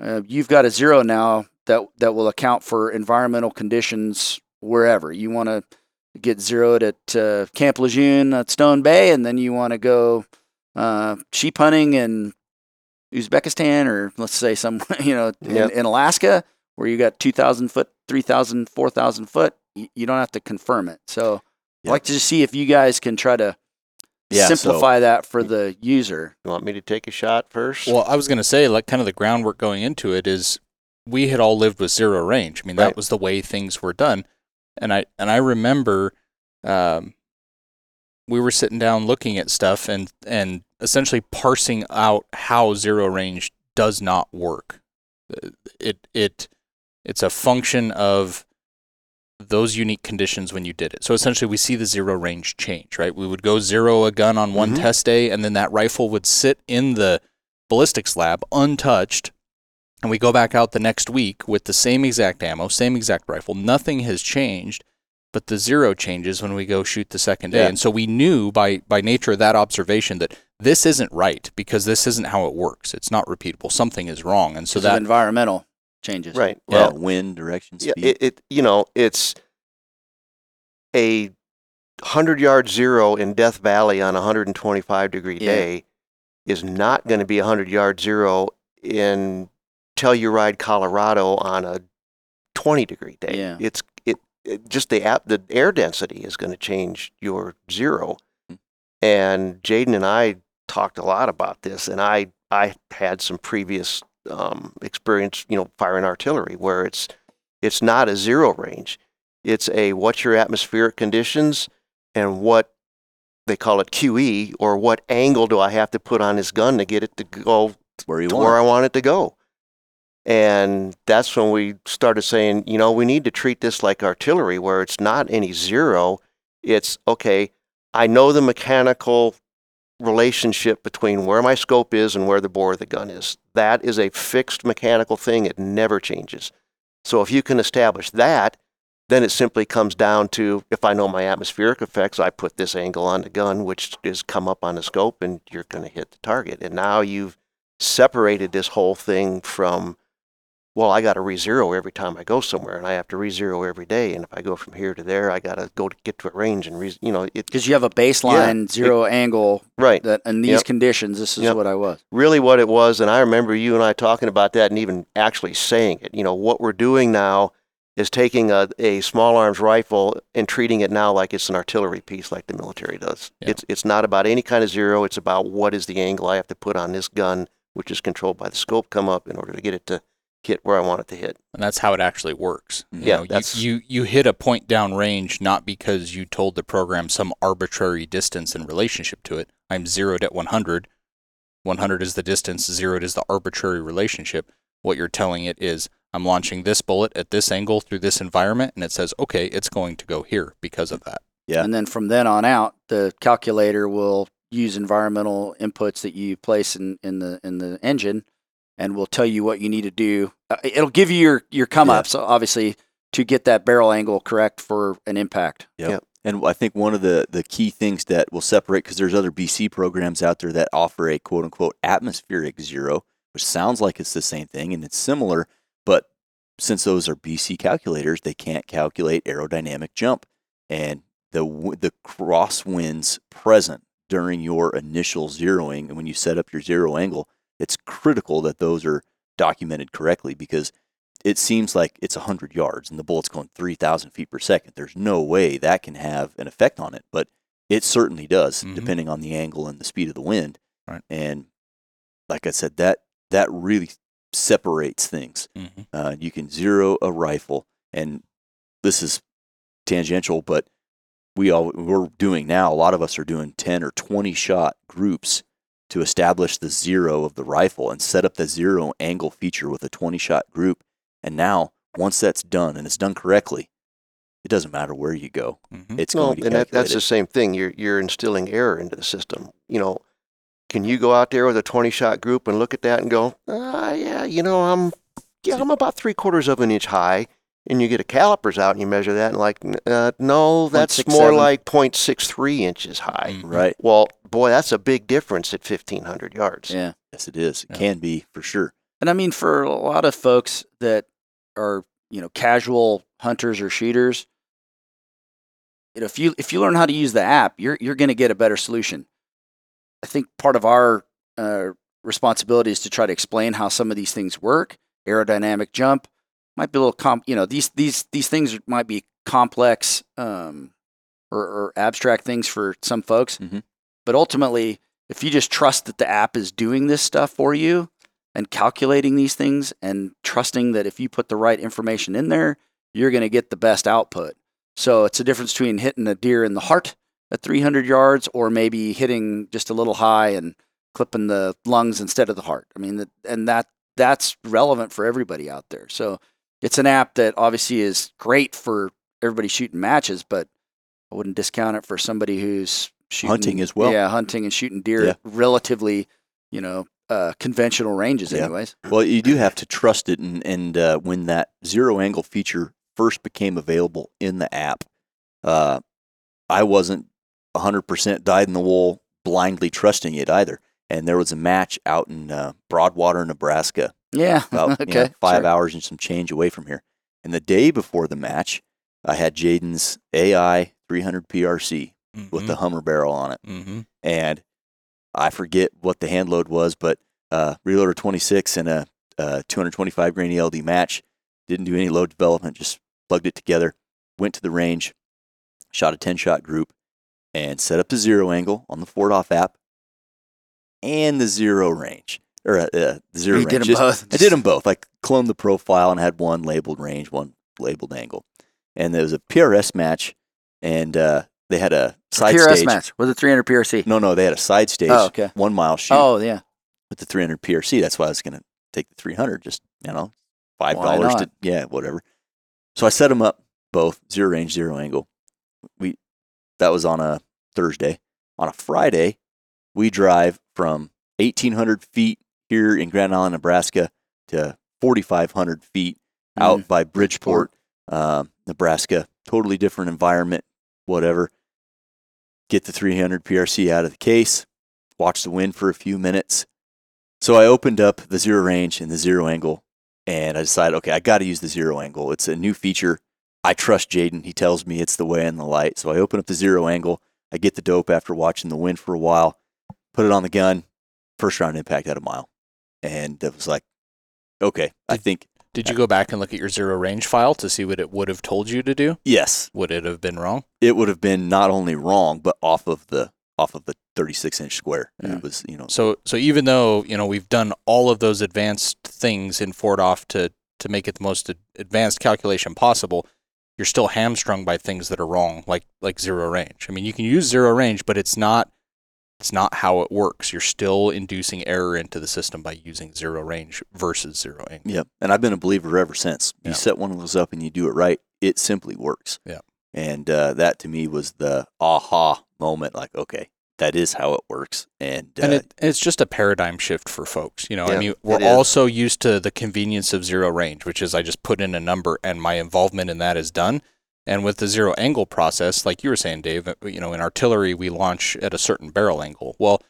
uh, you've got a zero now that that will account for environmental conditions wherever you want to get zeroed at uh, Camp Lejeune at Stone Bay, and then you want to go uh, sheep hunting in Uzbekistan or let's say some [LAUGHS] you know in,
Yep.
in Alaska where you got 2,000 foot, 3,000, 4,000 foot, you, you don't have to confirm it. So I'd like to just see if you guys can try to
Yeah, so-
simplify that for the user.
You want me to take a shot first?
Well, I was going to say, like, kind of the groundwork going into it is we had all lived with zero range. I mean, that was the way things were done, and I and I remember um, we were sitting down looking at stuff and and essentially parsing out how zero range does not work. Uh, It it it's a function of those unique conditions when you did it. So essentially, we see the zero range change, right? We would go zero a gun on one
Mhm.
test day, and then that rifle would sit in the ballistics lab untouched. And we go back out the next week with the same exact ammo, same exact rifle. Nothing has changed, but the zero changes when we go shoot the second day.
Yeah.
And so we knew by, by nature of that observation that this isn't right because this isn't how it works. It's not repeatable. Something is wrong. And so that
environmental changes.
right.
Well,
Well,
wind, direction,
yeah, it, it you know it's a hundred yard zero in Death Valley on a 125 degree
Yeah.
day is not going to be a hundred yard zero in Telluride, Colorado on a 20 degree day.
Yeah.
It's it, it just the app the air density is going to change your zero.
Hmm.
And Jayden and I talked a lot about this, and I I had some previous um, experience, you know, firing artillery where it's it's not a zero range. It's a what's your atmospheric conditions and what they call it QE or what angle do I have to put on this gun to get it to go
Where you
to
want.
where. I want it to go. And that's when we started saying, you know, we need to treat this like artillery, where it's not any zero. It's okay, I know the mechanical relationship between where my scope is and where the bore of the gun is. That is a fixed mechanical thing, it never changes. So if you can establish that, then it simply comes down to if I know my atmospheric effects, I put this angle on the gun, which is come up on the scope, and you're going to hit the target. And now you've separated this whole thing from, well, I got to re-zero every time I go somewhere, and I have to re-zero every day. And if I go from here to there, I got to go to get to a range and re- you know
because you have a baseline zero angle
Right.
that in these
Yep.
conditions, this is
Yep.
what I was.
really what it was, and I remember you and I talking about that and even actually saying it. You know, what we're doing now is taking a, a small arms rifle and treating it now like it's an artillery piece like the military does.
Yeah.
It's it's not about any kind of zero, it's about what is the angle I have to put on this gun, which is controlled by the scope come up in order to get it to hit where I want it to hit.
and that's how it actually works. You
Yeah,
know, you-
that's-
you, you hit a point down range not because you told the program some arbitrary distance in relationship to it. I'm zeroed at 100. 100 is the distance, zeroed is the arbitrary relationship. What you're telling it is, I'm launching this bullet at this angle through this environment, and it says, okay, it's going to go here because of that.
Yeah.
And then from then on out, the calculator will use environmental inputs that you place in, in the in the engine, and will tell you what you need to do. Uh, It'll give you your your come
Yeah.
ups, obviously, to get that barrel angle correct for an impact.
Yep.
Yep.
And I think one of the, the key things that will separate, because there's other BC programs out there that offer a quote unquote atmospheric zero, which sounds like it's the same thing and it's similar, but since those are BC calculators, they can't calculate aerodynamic jump. And the, w- the crosswinds present during your initial zeroing, and when you set up your zero angle, it's critical that those are documented correctly because it seems like it's 100 yards and the bullet's going 3,000 feet per second. There's no way that can have an effect on it, but it certainly does,
Mhm.
depending on the angle and the speed of the wind.
Right.
And like I said, that that really separates things.
Mm-hmm.
Uh, you can zero a rifle, and this is tangential, but we all we're doing now. A lot of us are doing 10 or 20 shot groups to establish the zero of the rifle and set up the zero angle feature with a 20 shot group. And now, once that's done and it's done correctly, it doesn't matter where you go.
Mm-hmm.
It's
No,
going to
and that, that's the same thing. You're you're instilling error into the system. You know, can you go out there with a 20 shot group and look at that and go, ah, yeah, you know, I'm yeah, I'm about three quarters of an inch high, and you get a calipers out and you measure that and like, uh, no, that's more like 0.63 inches high.
Mhm.
right.
Well, boy, that's a big difference at 1500 yards.
Yeah.
Yes, it is. It
Yeah.
can be for sure.
And I mean, for a lot of folks that are, you know, casual hunters or shooters, you know, if you if you learn how to use the app, you're you're going to get a better solution. I think part of our uh, responsibility is to try to explain how some of these things work. Aerodynamic jump might be a little comp. You know, these these these things might be complex um, or, or abstract things for some folks,
Mhm.
but ultimately, if you just trust that the app is doing this stuff for you, and calculating these things and trusting that if you put the right information in there, you're going to get the best output. So it's a difference between hitting a deer in the heart at 300 yards or maybe hitting just a little high and clipping the lungs instead of the heart. I mean, that- and that that's relevant for everybody out there. So it's an app that obviously is great for everybody shooting matches, but I wouldn't discount it for somebody who's shooting
Hunting as well.
Yeah, hunting and shooting deer
Yeah.
relatively, you know, uh, conventional ranges,
Yeah.
anyways.
Well, you do have to trust it, and and uh, when that zero angle feature first became available in the app, uh, I wasn't 100% dyed in the wool blindly trusting it either. And there was a match out in uh, Broadwater, Nebraska,
Yeah. [LAUGHS]
about you know,
okay.
five
sure.
hours and some change away from here. And the day before the match, I had Jayden's AI 300 PRC with the Hummer barrel on it
mm-hmm.
and I forget what the hand load was, but uh, reloader 26 and a, uh 225 grain ELD match. Didn't do any load development, just plugged it together. Went to the range, shot a 10 shot group, and set up the zero angle on the 4DOF app. And the zero range or uh, uh, zero
You
range.
did them
Just-
both.
I did them both. I cloned the profile and had one labeled range, one labeled angle, and there was a PRS match, and uh, they had a side
PRS
stage.
match with a 300 PRC.
No, no, they had a side stage,
Oh, okay.
one mile shoot
Oh yeah.
with the 300 PRC. That's why I was going to take the 300. Just you know, five dollars to yeah, whatever. So I set them up both zero range, zero angle. We that was on a Thursday. On a Friday, we drive from 1,800 feet here in Grand Island, Nebraska, to 4,500 feet out
Mm.
by Bridgeport, um, Nebraska. Totally different environment, whatever. Get the 300 PRC out of the case, watch the wind for a few minutes. So I opened up the zero range and the zero angle, and I decided, okay, I got to use the zero angle. It's a new feature. I trust Jayden. He tells me it's the way and the light. So I open up the zero angle. I get the dope after watching the wind for a while, put it on the gun, first round impact at a mile. And it was like, okay, I think,
Did you go back and look at your zero range file to see what it would have told you to do?
yes,
Would it have been wrong?
it would have been not only wrong, but off of the off of the 36 inch square.
Yeah.
It was, you know,
So so even though you know we've done all of those advanced things in 4DOF to to make it the most advanced calculation possible, you're still hamstrung by things that are wrong, like like zero range. I mean, you can use zero range, but it's not it's not how it works. You're still inducing error into the system by using zero range versus zero angle.
Yep. And I've been a believer ever since. You
Yeah.
set one of those up and you do it right, it simply works.
Yeah.
And uh, that to me was the aha moment like, okay, that is how it works. And, uh,
And it, it's just a paradigm shift for folks. You know, I mean, we're
it is.
all so used to the convenience of zero range, which is I just put in a number and my involvement in that is done. And with the zero angle process, like you were saying, Dave, uh, you know, in artillery, we launch at a certain barrel angle. Well,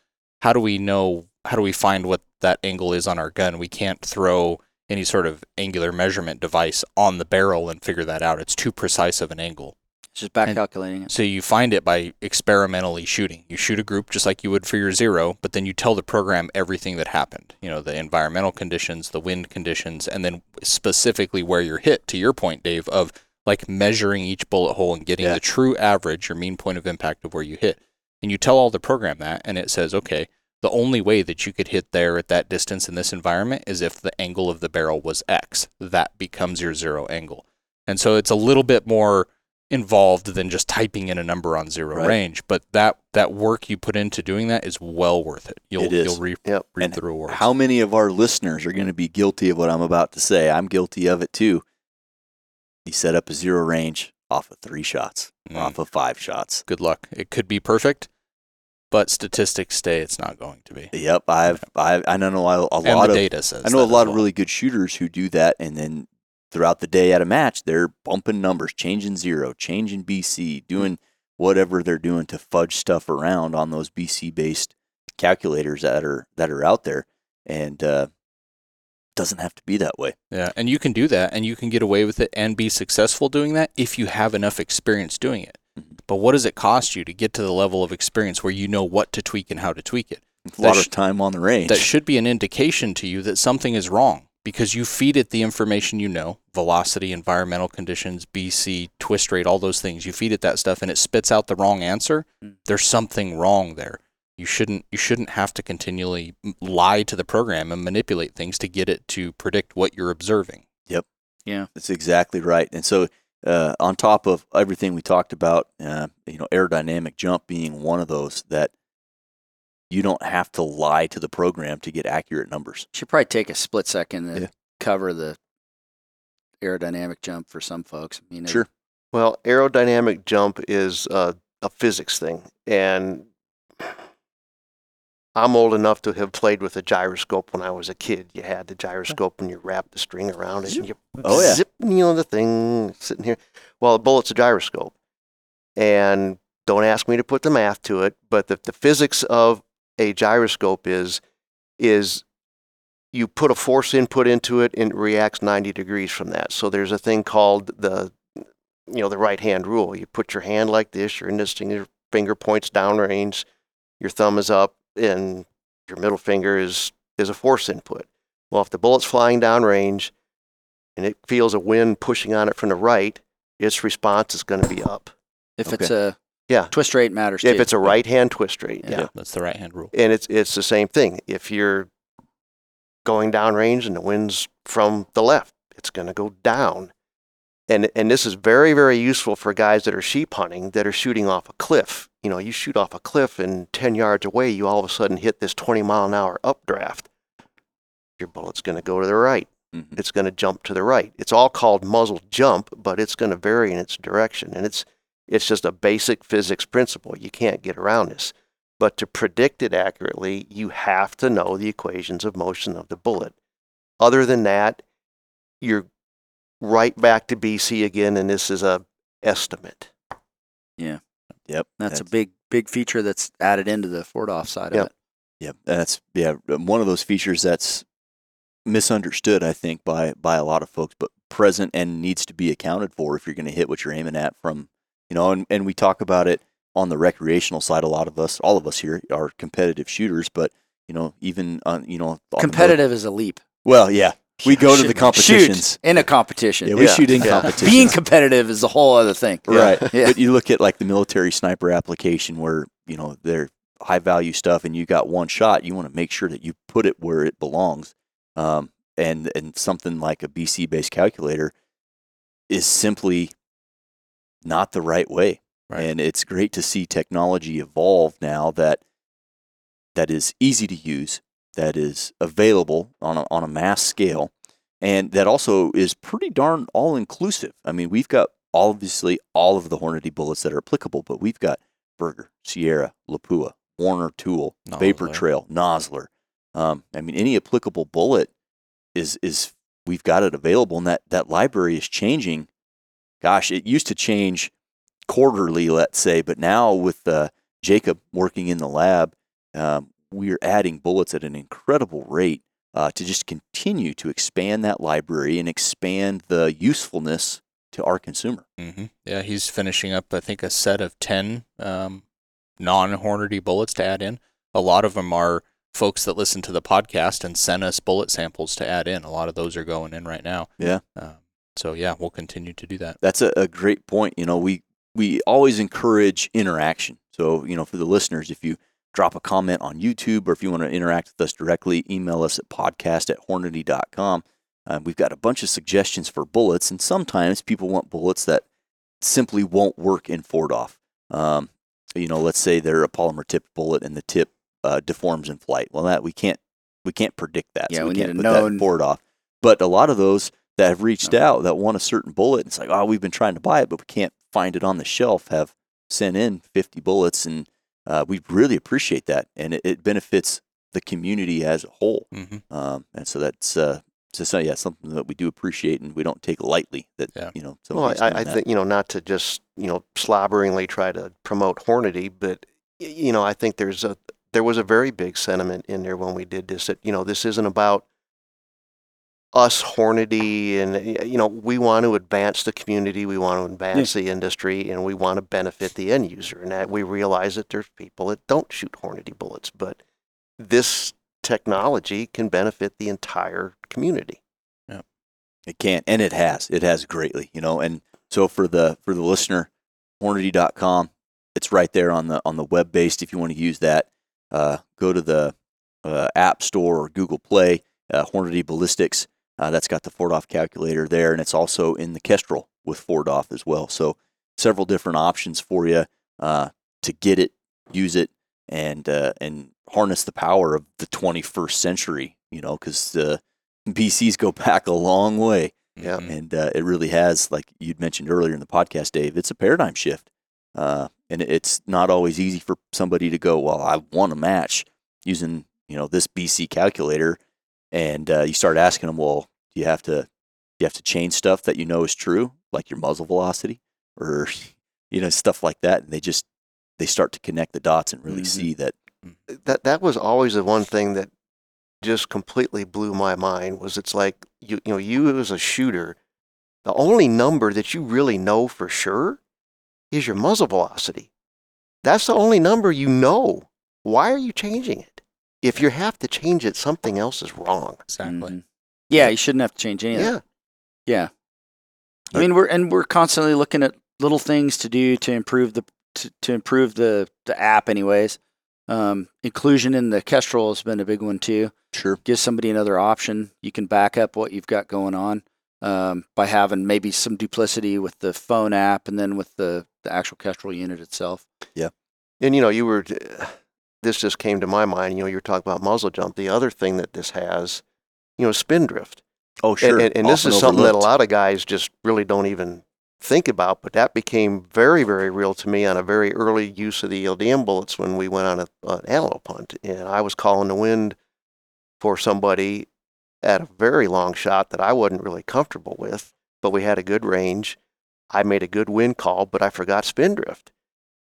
how do we know, how do we find what that angle is on our gun? We can't throw any sort of angular measurement device on the barrel and figure that out. It's too precise of an angle.
It's just back
And-
calculating it.
So you find it by experimentally shooting. You shoot a group just like you would for your zero, but then you tell the program everything that happened. You know, the environmental conditions, the wind conditions, and then specifically where you're hit, to your point, Dave, of like measuring each bullet hole and getting
Yeah.
the true average or mean point of impact of where you hit. And you tell all the program that, and it says, okay, the only way that you could hit there at that distance in this environment is if the angle of the barrel was X. That becomes your zero angle. And so it's a little bit more involved than just typing in a number on zero
Right.
range. But that that work you put into doing that is well worth it. You'll
It is.
you'll reap,
Yep.
reap
And
the rewards.
how many of our listeners are going to be guilty of what I'm about to say? I'm guilty of it too. You set up a zero range off of three shots,
Mm.
off of five shots.
Good luck. It could be perfect, but statistics say it's not going to be.
Yep, I've, I've I know a, lot of
data says
I know a lot of really good shooters who do that, and then throughout the day at a match, they're bumping numbers, changing zero, changing BC, doing whatever they're doing to fudge stuff around on those BC based calculators that are that are out there, and uh, doesn't have to be that way.
Yeah, and you can do that, and you can get away with it and be successful doing that if you have enough experience doing it.
Mhm.
But what does it cost you to get to the level of experience where you know what to tweak and how to tweak it?
A lot
That
of time on the range.
That should be an indication to you that something is wrong because you feed it the information you know velocity, environmental conditions, BC, twist rate, all those things. You feed it that stuff and it spits out the wrong answer.
Mm.
There's something wrong there. You shouldn't you shouldn't have to continually lie to the program and manipulate things to get it to predict what you're observing. Yep. Yeah.
That's exactly right. And so, uh, on top of everything we talked about, uh, you know, aerodynamic jump being one of those that you don't have to lie to the program to get accurate numbers.
Should probably take a split second to
Yeah.
cover the aerodynamic jump for some folks. I mean, it-
Sure.
Well, aerodynamic jump is uh, a physics thing, and I'm old enough to have played with a gyroscope when I was a kid. You had the gyroscope and you wrapped the string around it, and you
Oh, yeah.
zip, you know, the thing sitting here. Well, a bullet's a gyroscope, and don't ask me to put the math to it, but the, the physics of a gyroscope is is you put a force input into it and it reacts 90 degrees from that. So there's a thing called the you know the right hand rule. You put your hand like this, your index finger finger points downrange, your thumb is up, and your middle finger is is a force input. Well, if the bullet's flying downrange and it feels a wind pushing on it from the right, its response is going to be up.
if it's a
Yeah.
Twist rate matters
If
too.
it's a right hand twist rate,
Yeah.
yeah.
That's the right hand rule.
And it's it's the same thing. If you're going downrange and the wind's from the left, it's going to go down. And and this is very very useful for guys that are sheep hunting that are shooting off a cliff. You know, you shoot off a cliff and 10 yards away, you all of a sudden hit this 20 mile an hour updraft. Your bullet's going to go to the right.
Mhm.
It's going to jump to the right. It's all called muzzle jump, but it's going to vary in its direction. And it's it's just a basic physics principle. You can't get around this. But to predict it accurately, you have to know the equations of motion of the bullet. Other than that, you're right back to BC again, and this is a estimate.
Yep.
that's a big big feature that's added into the 4DOF side
Yep.
of it.
Yep, that's yeah um, one of those features that's misunderstood, I think, by by a lot of folks, but present and needs to be accounted for if you're going to hit what you're aiming at. From you know, and and we talk about it on the recreational side. A lot of us, all of us here, are competitive shooters, but you know, even on you know
Competitive is a leap.
well, yeah, we go to the competitions.
Shoot in a competition.
Yeah, we
Yeah,
shoot in
yeah.
competitions.
Being competitive is a whole other thing.
right
Yeah.
but you look at like the military sniper application where you know they're high value stuff and you got one shot you want to make sure that you put it where it belongs um, and and something like a bc based calculator is simply not the right way
Right.
and it's great to see technology evolve now that that is easy to use that is available on a, on a mass scale and that also is pretty darn all inclusive. I mean, we've got obviously all of the Hornady bullets that are applicable, but we've got Berger, Sierra, Lapua, Warner Tool, Vapor Trail, Nosler. Um, I mean, any applicable bullet is is we've got it available, and that that library is changing. Gosh, it used to change quarterly, let's say, but now with uh, Jacob working in the lab, um, we are adding bullets at an incredible rate uh, to just continue to expand that library and expand the usefulness to our consumer.
hmm Yeah, he's finishing up, I think, a set of 10 um, non Hornady bullets to add in. A lot of them are folks that listen to the podcast and send us bullet samples to add in. A lot of those are going in right now.
Yeah.
Um, so, yeah, we'll continue to do that.
That's a, a great point. You know, we we always encourage interaction. So, you know, for the listeners, if you drop a comment on YouTube or if you want to interact with us directly, email us at podcast at hornady.com. Uh, we've got a bunch of suggestions for bullets, and sometimes people want bullets that simply won't work in 4DOF. Um, you know, let's say they're a polymer tipped bullet and the tip uh, deforms in flight. Well, that we can't we can't predict that.
Yeah,
so
we
we, can't put that
known-
4DOF. But a lot of those that have reached out that want a certain bullet, it's like, oh, we've been trying to buy it, but we can't find it on the shelf. Have sent in 50 bullets, and uh, we really appreciate that, and it, it benefits the community as a whole.
hmm
Um, and so that's uh, just uh, yeah something that we do appreciate, and we don't take lightly. That
Yeah.
you know,
Well, I, I think you know not to just you know slobberingly try to promote Hornady, but you know I think there's a there was a very big sentiment in there when we did this that you know this isn't about us Hornady and you know we want to advance the community, we want to advance the industry, and we want to benefit the end user. And that we realize that there's people that don't shoot Hornady bullets, but this technology can benefit the entire community.
Yeah, it can, and it has. It has greatly, you know. And so for the for the listener, Hornady.com, it's right there on the on the web based. If you want to use that, uh, go to the uh, App Store or Google Play. Uh, Hornady Ballistics. Uh, that's got the 4DOF calculator there, and it's also in the Kestrel with 4DOF as well. So several different options for you uh, to get it, use it, and uh, and harness the power of the 21st century. You know, because the BCs go [LAUGHS] back a long way,
Yeah.
Mhm.
and uh, it really has, like you'd mentioned earlier in the podcast, Dave. It's a paradigm shift, uh, and it's not always easy for somebody to go, "Well, I want a match using you know this BC calculator," and uh, you start asking them, "Well, do you have to do you have to change stuff that you know is true, like your muzzle velocity, or [LAUGHS] you know stuff like that?" And they just they start to connect the dots and really
Mhm.
see that
that that was always the one thing that just completely blew my mind was it's like you you know you as a shooter the only number that you really know for sure is your muzzle velocity that's the only number you know why are you changing it if you have to change it something else is wrong
Exactly.
Mhm. Yeah, you shouldn't have to change anything.
yeah
Yeah. I mean, we're and we're constantly looking at little things to do to improve the to, to improve the the app, anyways. Um, inclusion in the Kestrel has been a big one too.
Sure.
Gives somebody another option. You can back up what you've got going on um, by having maybe some duplicity with the phone app and then with the the actual Kestrel unit itself.
Yeah, and you know, you were this just came to my mind. You know, you're talking about muzzle jump. The other thing that this has, you know, spin drift.
Oh,
And-
sure.
And, and this
Often
is something that a lot of guys just really don't even think about. But that became very, very real to me on a very early use of the LDM bullets when we went on a, an antelope hunt, and I was calling the wind for somebody at a very long shot that I wasn't really comfortable with, but we had a good range. I made a good wind call, but I forgot spin drift.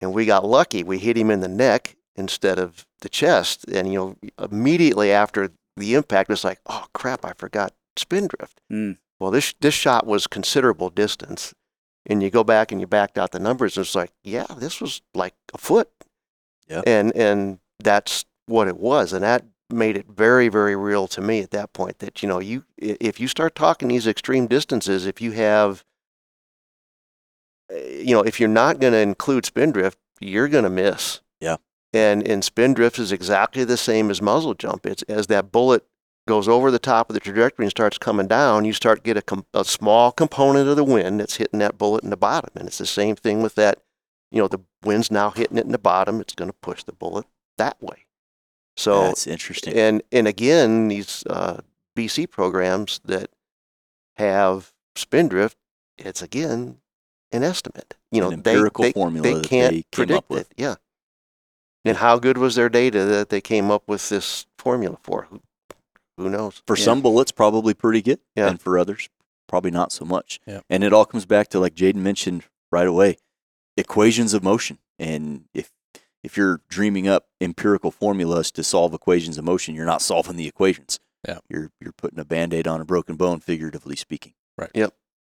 And we got lucky. We hit him in the neck instead of the chest. And, you know, immediately after the impact, it's like, oh, crap, I forgot spin drift.
Mm.
Well, this, this shot was considerable distance. And you go back and you backed out the numbers, and it's like, yeah, this was like a foot.
Yeah.
And, and that's what it was. And that made it very, very real to me at that point that, you know, you, if you start talking these extreme distances, if you have, uh, you know, if you're not going to include spin drift, you're going to miss. And and spin drift is exactly the same as muzzle jump. It's as that bullet goes over the top of the trajectory and starts coming down, you start get a, com- a small component of the wind that's hitting that bullet in the bottom, and it's the same thing with that. You know, the wind's now hitting it in the bottom. It's going to push the bullet that way. So
That's interesting.
and and again, these uh, BC programs that have spin drift, it's again an estimate. You know,
An
they-
empirical
they,
formula
they can't
they
predict it. Yeah. And how good was their data that they came up with this formula for? Who, who knows?
For
Yeah.
some bullets, probably pretty good,
Yeah.
and for others, probably not so much.
Yep.
And it all comes back to like Jayden mentioned right away, equations of motion. And if if you're dreaming up empirical formulas to solve equations of motion, you're not solving the equations.
Yeah.
You're you're putting a band-aid on a broken bone, figuratively speaking.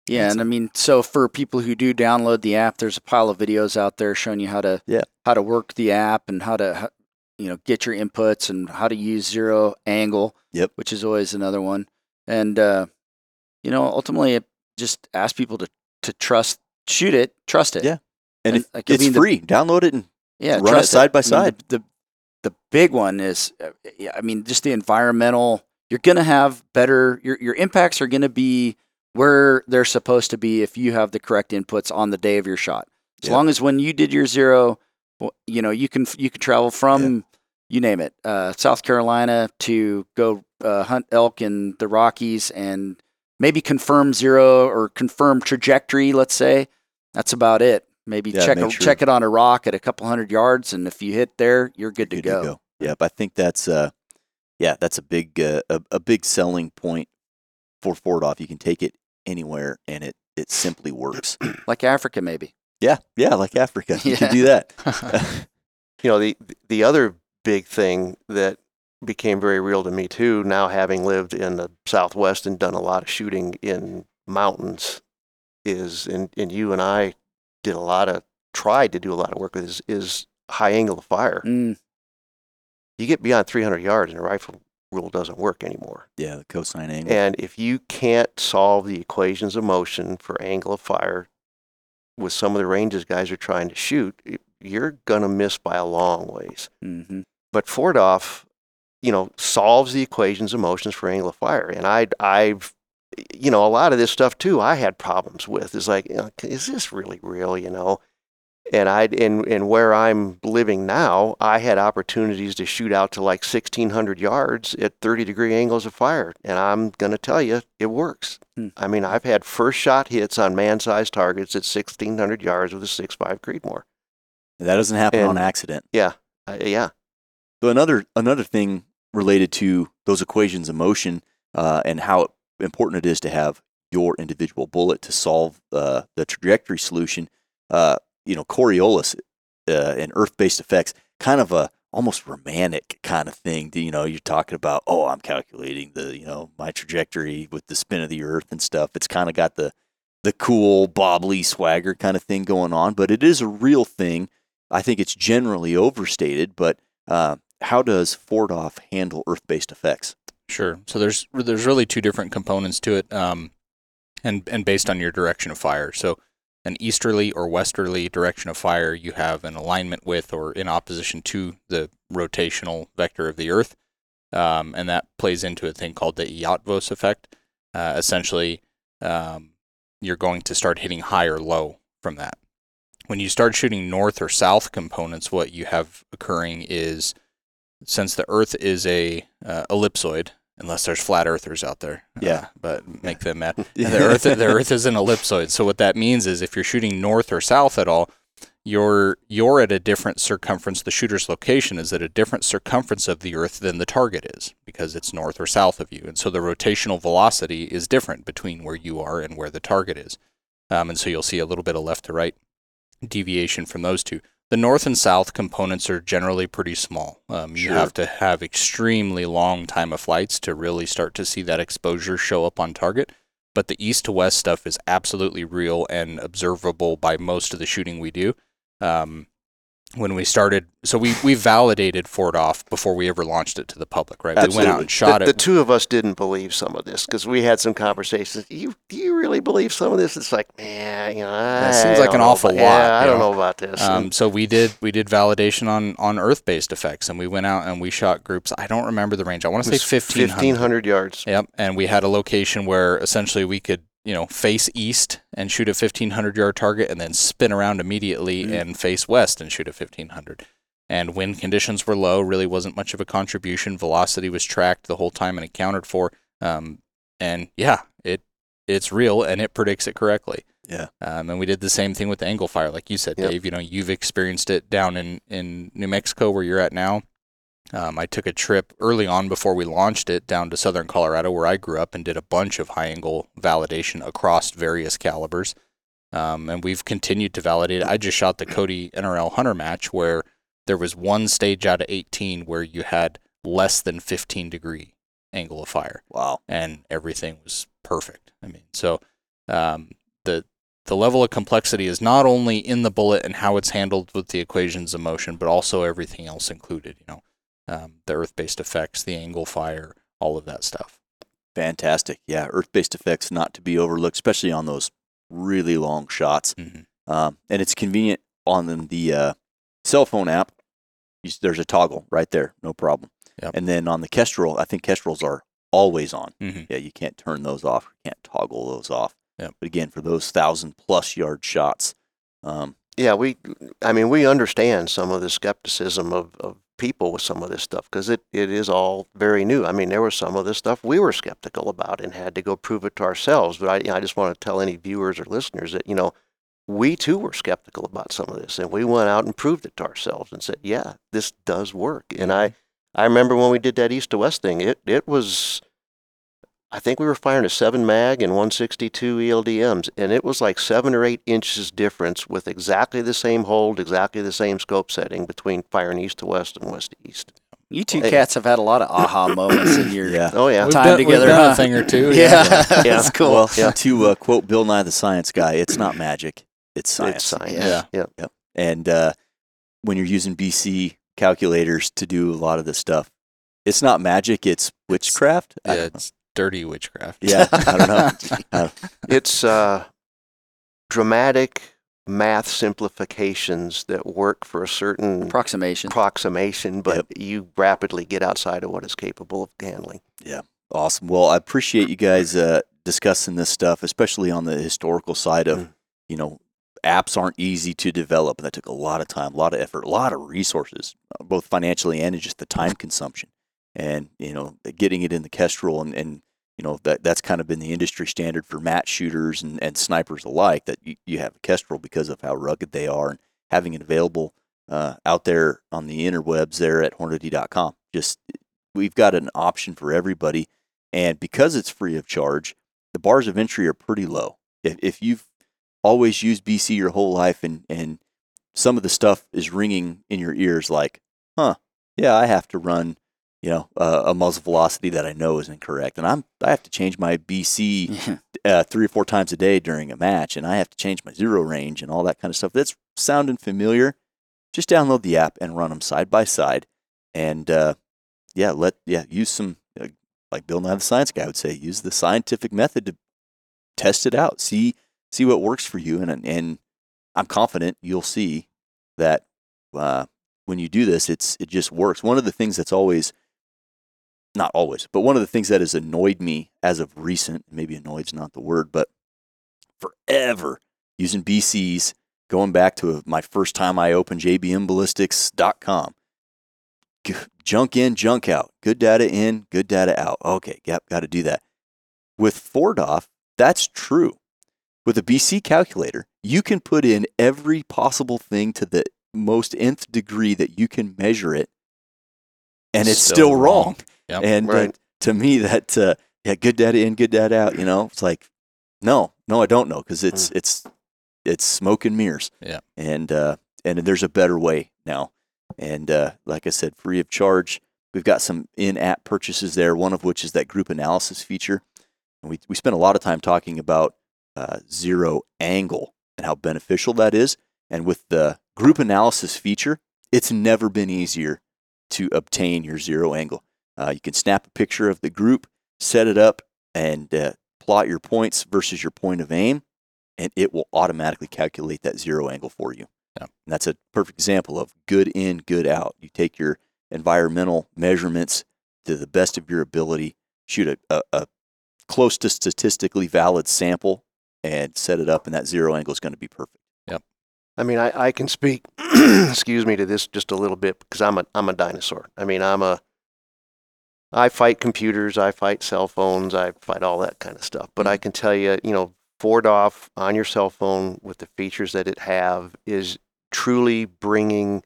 Yeah, and I mean, so for people who do download the app, there's a pile of videos out there showing you how to
Yeah.
how to work the app and how to you know get your inputs and how to use zero angle.
Yep.
Which is always another one, and uh, you know, ultimately, it just ask people to to trust, shoot it, trust it.
Yeah. And,
And,
if,
like, I
it's
mean, the-
free. Download it and
Yeah,
Run it side by
I mean,
side.
The, the the big one is, uh, I mean, just the environmental. You're gonna have better. Your your impacts are gonna be where they're supposed to be if you have the correct inputs on the day of your shot. As
Yeah.
long as when you did your zero, you know you can you can travel from you name it, uh, South Carolina to go uh, hunt elk in the Rockies and maybe confirm zero or confirm trajectory. Let's say that's about it. Maybe
Yeah,
check a,
sure-
check it on a rock at a couple hundred yards, and if you hit there, you're good to
good
go.
Yep, I think that's uh, yeah, that's a big uh, a, a big selling point for 4DOF. You can take it anywhere, and it it simply works. [CLEARS THROAT]
Like Africa, maybe.
yeah, yeah, like Africa, you
Yeah.
can do that. [LAUGHS] [LAUGHS]
You know, the the other big thing that became very real to me too, now having lived in the Southwest and done a lot of shooting in mountains, is and, and you and I did a lot of tried to do a lot of work with is, is high angle of fire.
Mm,
You get beyond 300 yards and a rifle rule doesn't work anymore.
yeah, the cosine angle.
And if you can't solve the equations of motion for angle of fire with some of the ranges guys are trying to shoot, you're going to miss by a long ways.
hmm
But 4DOF, you know, solves the equations of motions for angle of fire. And I, I've, you know, a lot of this stuff too, I had problems with. Is like, you know, is this really real? You know, and I, and and where I'm living now, I had opportunities to shoot out to like 1,600 yards at 30 degree angles of fire, and I'm gonna tell you, it works.
Hmm.
I mean, I've had first shot hits on man-sized targets at 1,600 yards with a 6.5 Creedmoor.
that doesn't happen on
and-
accident.
Uh, yeah,
So another another thing related to those equations of motion uh, and how important it is to have your individual bullet to solve uh, the trajectory solution. Uh, you know, Coriolis uh, and Earth-based effects, kind of a almost romantic kind of thing. You know, you're talking about, oh, I'm calculating the you know my trajectory with the spin of the Earth and stuff. It's kind of got the the cool bobbly swagger kind of thing going on, but it is a real thing. I think it's generally overstated, but uh, how does 4DOF handle Earth-based effects?
Sure. So there's there's really two different components to it, um, and and based on your direction of fire. So an easterly or westerly direction of fire, you have an alignment with or in opposition to the rotational vector of the Earth. Um, and that plays into a thing called the Eötvös effect. Uh, essentially, um, you're going to start hitting high or low from that. When you start shooting north or south components, what you have occurring is since the Earth is a uh, ellipsoid, unless there's flat earthers out there.
Yeah.
Uh, but make them mad. [LAUGHS] the Earth, the Earth is an ellipsoid. So what that means is if you're shooting north or south at all, you're you're at a different circumference. The shooter's location is at a different circumference of the Earth than the target is because it's north or south of you, and so the rotational velocity is different between where you are and where the target is. Um, and so you'll see a little bit of left to right deviation from those two. The north and south components are generally pretty small. Um, you have to have extremely long time of flights to really start to see that exposure show up on target. But the east to west stuff is absolutely real and observable by most of the shooting we do. Um, when we started, so we, we validated 4DOF before we ever launched it to the public, right? We went out and shot
the,
it.
the two of us didn't believe some of this because we had some conversations. You do you really believe some of this? It's like, man, you know, I
seems like an awful
about-
lot,
Yeah, I don't
know?
know about this.
Um, so we did we did validation on on Earth based effects, and we went out and we shot groups. I don't remember the range. I want to say fifteen
fifteen
hundred.
hundred yards.
Yep, and we had a location where essentially we could you know face east and shoot a fifteen hundred yard target, and then spin around immediately
Mm.
and face west and shoot a fifteen hundred. And wind conditions were low, really wasn't much of a contribution. Velocity was tracked the whole time and accounted for. Um, and yeah, it it's real and it predicts it correctly.
Yeah.
Um, and we did the same thing with the angle fire, like you said,
Yep.
Dave. You know, you've experienced it down in, in New Mexico where you're at now. Um, I took a trip early on before we launched it down to southern Colorado, where I grew up, and did a bunch of high angle validation across various calibers. Um, and we've continued to validate. I just shot the Cody NRL Hunter match where there was one stage out of 18 where you had less than 15 degree angle of fire
Wow.
and everything was perfect. I mean, so um, the the level of complexity is not only in the bullet and how it's handled with the equations of motion, but also everything else included. You know, um, the earth-based effects, the angle fire, all of that stuff.
Fantastic. Yeah. Earth based effects not to be overlooked, especially on those really long shots.
Mhm.
Um, and it's convenient on the, uh, cell phone app. There's a toggle right there, no problem.
Yep.
And then on the Kestrel, I think Kestrels are always on.
Mhm.
Yeah, you can't turn those off. You can't toggle those off.
Yep.
But again, for those thousand plus yard shots, um,
Yeah, we. I mean, we understand some of the skepticism of, of people with some of this stuff because it, it is all very new. I mean, there was some of this stuff we were skeptical about and had to go prove it to ourselves. But I, you know, I just want to tell any viewers or listeners that you know, we too were skeptical about some of this, and we went out and proved it to ourselves and said, yeah, this does work. And I, mm-hmm. I remember when we did that east to west thing. It it was. I think we were firing a seven mag and 162 ELDMs, and it was like seven or eight inches difference with exactly the same hold, exactly the same scope setting between firing east to west and west to east.
You two
Hey.
cats have had a lot of aha [COUGHS] moments in your
yeah.
Oh yeah,
We've
time
done- we've
together.
done a thing or two, [LAUGHS]
Yeah,
yeah. [LAUGHS]
that's cool.
Well,
Yeah.
to uh, quote Bill Nye the Science Guy, it's not magic, it's science.
it's science.
Yeah.
yeah.
And uh, when you're using BC calculators to do a lot of this stuff, it's not magic, it's witchcraft. I
Yeah, it's dirty witchcraft.
yeah, I don't know. [LAUGHS]
It's uh, dramatic math simplifications that work for a certain
Approximation.
approximation, but you rapidly get outside of what it's capable of handling. Yeah.
Awesome. Well, I appreciate you guys uh, discussing this stuff, especially on the historical side of,
Mm.
you know, apps aren't easy to develop. That took a lot of time, a lot of effort, a lot of resources, uh, both financially and in just the time consumption. And, you know, getting it in the Kestrel and, and you know, that that's kind of been the industry standard for match shooters and, and snipers alike that you, you have a Kestrel because of how rugged they are and having it available uh, out there on the interwebs there at hornady.com. Just, we've got an option for everybody. And because it's free of charge, the bars of entry are pretty low. If, if you've always used BC your whole life and, and some of the stuff is ringing in your ears like, huh, yeah, I have to run, you know, uh, a muzzle velocity that I know is incorrect. And I'm, I have to change my BC [LAUGHS] uh, three or four times a day during a match, and I have to change my zero range and all that kind of stuff. That's sounding familiar. Just download the app and run them side by side, and uh, yeah, let yeah use some uh, like Bill Nye the Science Guy would say, use the scientific method to test it out. See see what works for you, and and I'm confident you'll see that uh, when you do this, it's it just works. One of the things that's always not always, but one of the things that has annoyed me as of recent, maybe annoyed's not the word, but forever using BCs, going back to my first time I opened jbmballistics.com. G- Junk in, junk out. Good data in, good data out. Okay, yep, got to do that. With 4DOF, that's true. With a BC calculator, you can put in every possible thing to the most nth degree that you can measure it, and it's
Still
still,
wrong.
wrong.
Yep.
And uh,
Right.
to me, that uh, yeah, good data in, good data out. You know, it's like no, no, I don't know because it's it's it's smoke and mirrors.
Yeah.
and uh, and there's a better way now. And uh, like I said, free of charge. We've got some in-app purchases there. One of which is that group analysis feature. And we we spent a lot of time talking about uh, zero angle and how beneficial that is. And with the group analysis feature, it's never been easier to obtain your zero angle. Uh, you can snap a picture of the group, set it up, and uh, plot your points versus your point of aim, and it will automatically calculate that zero angle for you.
Yeah.
And that's a perfect example of good in, good out. You take your environmental measurements to the best of your ability, shoot a, a, a close to statistically valid sample, and set it up, and that zero angle is going to be perfect. Yeah.
I mean, I, I can speak, [CLEARS THROAT] excuse me, to this just a little bit because I'm a I'm a dinosaur. I mean, I'm a I fight computers, I fight cell phones, I fight all that kind of stuff. But I mm. can tell you, you know, 4DOF on your cell phone with the features that it have is truly bringing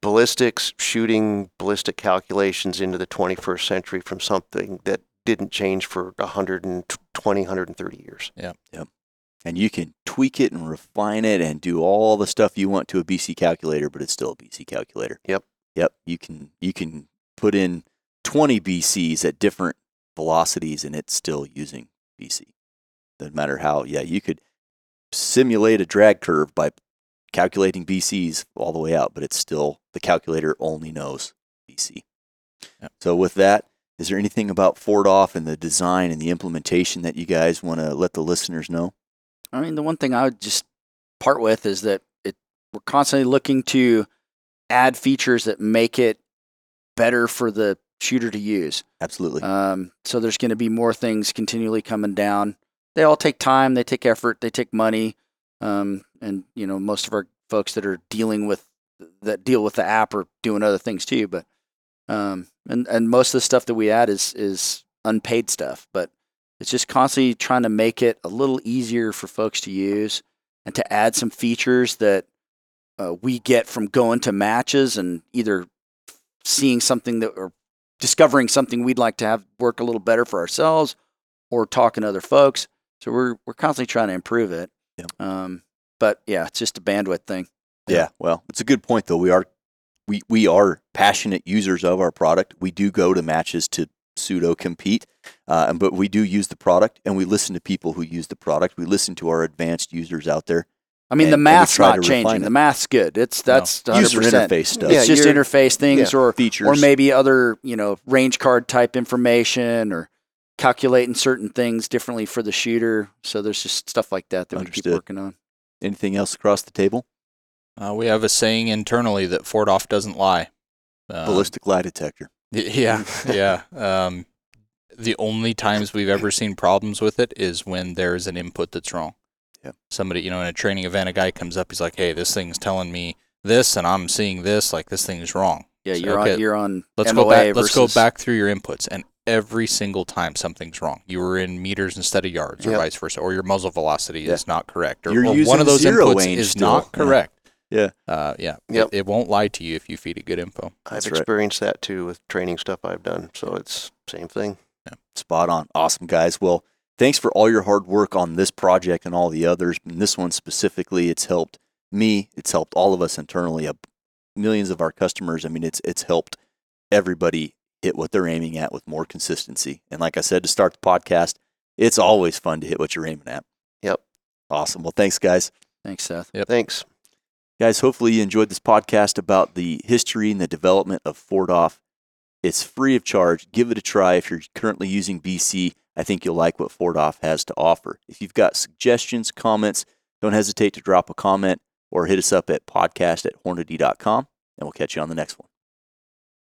ballistics, shooting ballistic calculations into the 21st century from something that didn't change for 120, 130 years. Yeah. Yep.
And you can tweak it and refine it and do all the stuff you want to a BC calculator, but it's still a BC calculator.
Yep.
Yep. You can you can put in 20 BCs at different velocities and it's still using BC. Doesn't matter how. Yeah, you could simulate a drag curve by calculating BCs all the way out, but it's still the calculator only knows BC.
Yep.
So with that, is there anything about 4DOF and the design and the implementation that you guys want to let the listeners know?
I mean, the one thing I would just part with is that it we're constantly looking to add features that make it better for the shooter to use.
Absolutely.
Um, so there's going to be more things continually coming down. They all take time, they take effort, they take money, um, and you know most of our folks that are dealing with that deal with the app are doing other things too. But um, and and most of the stuff that we add is is unpaid stuff, but it's just constantly trying to make it a little easier for folks to use and to add some features that uh, we get from going to matches and either seeing something that or discovering something we'd like to have work a little better for ourselves or talking to other folks. So we're we're constantly trying to improve it.
Yeah.
Um, but yeah, it's just a bandwidth thing.
Yeah, well, it's a good point though. We are we we are passionate users of our product. We do go to matches to pseudo compete, uh, and- but we do use the product, and we listen to people who use the product. We listen to our advanced users out there.
I mean,
And-
the math's not changing.
it.
The math's good. It's that's
User
100%.
interface stuff,
Yeah,
It's just interface things or
features,
or maybe other you know range card type information or calculating certain things differently for the shooter. So there's just stuff like that that we
Understood.
keep working on.
anything else across the table.
Uh, we have a saying internally that 4DOF doesn't lie. Um,
Ballistic lie detector.
Yeah, [LAUGHS] yeah. Um, the only times we've ever seen problems with it is when there's an input that's wrong.
Yep.
Somebody, you know, in a training event, a guy comes up, he's like, "Hey, this thing's telling me this, and I'm seeing this. Like this thing's wrong."
Yeah,
So,
you're
okay,
on you're on
Let's
MOA
go back. Let's go back through your inputs, and every single time something's wrong. You were in meters instead of yards, or
Yep.
vice versa, or your muzzle velocity
Yeah.
is not correct, or,
You're
or one of those
zero
inputs is
still.
not correct.
Yeah.
Uh, yeah.
Yep.
It, it won't lie to you if you feed it good info.
I've
That's right.
experienced that too with training stuff I've done. So it's same thing. Yeah.
Spot on. Awesome, guys. Well, thanks for all your hard work on this project and all the others. And this one specifically, it's helped me. It's helped all of us internally. uh, Millions of our customers. I mean, it's it's helped everybody hit what they're aiming at with more consistency. And like I said to start the podcast, it's always fun to hit what you're aiming at.
Yep.
Awesome. Well, thanks, guys.
Thanks, Seth. Yep.
Thanks.
Guys, hopefully you enjoyed this podcast about the history and the development of 4DOF. It's free of charge. Give it a try if you're currently using BC. I think you'll like what 4DOF has to offer. If you've got suggestions, comments, don't hesitate to drop a comment or hit us up at podcast at hornady.com, and we'll catch you on the next one.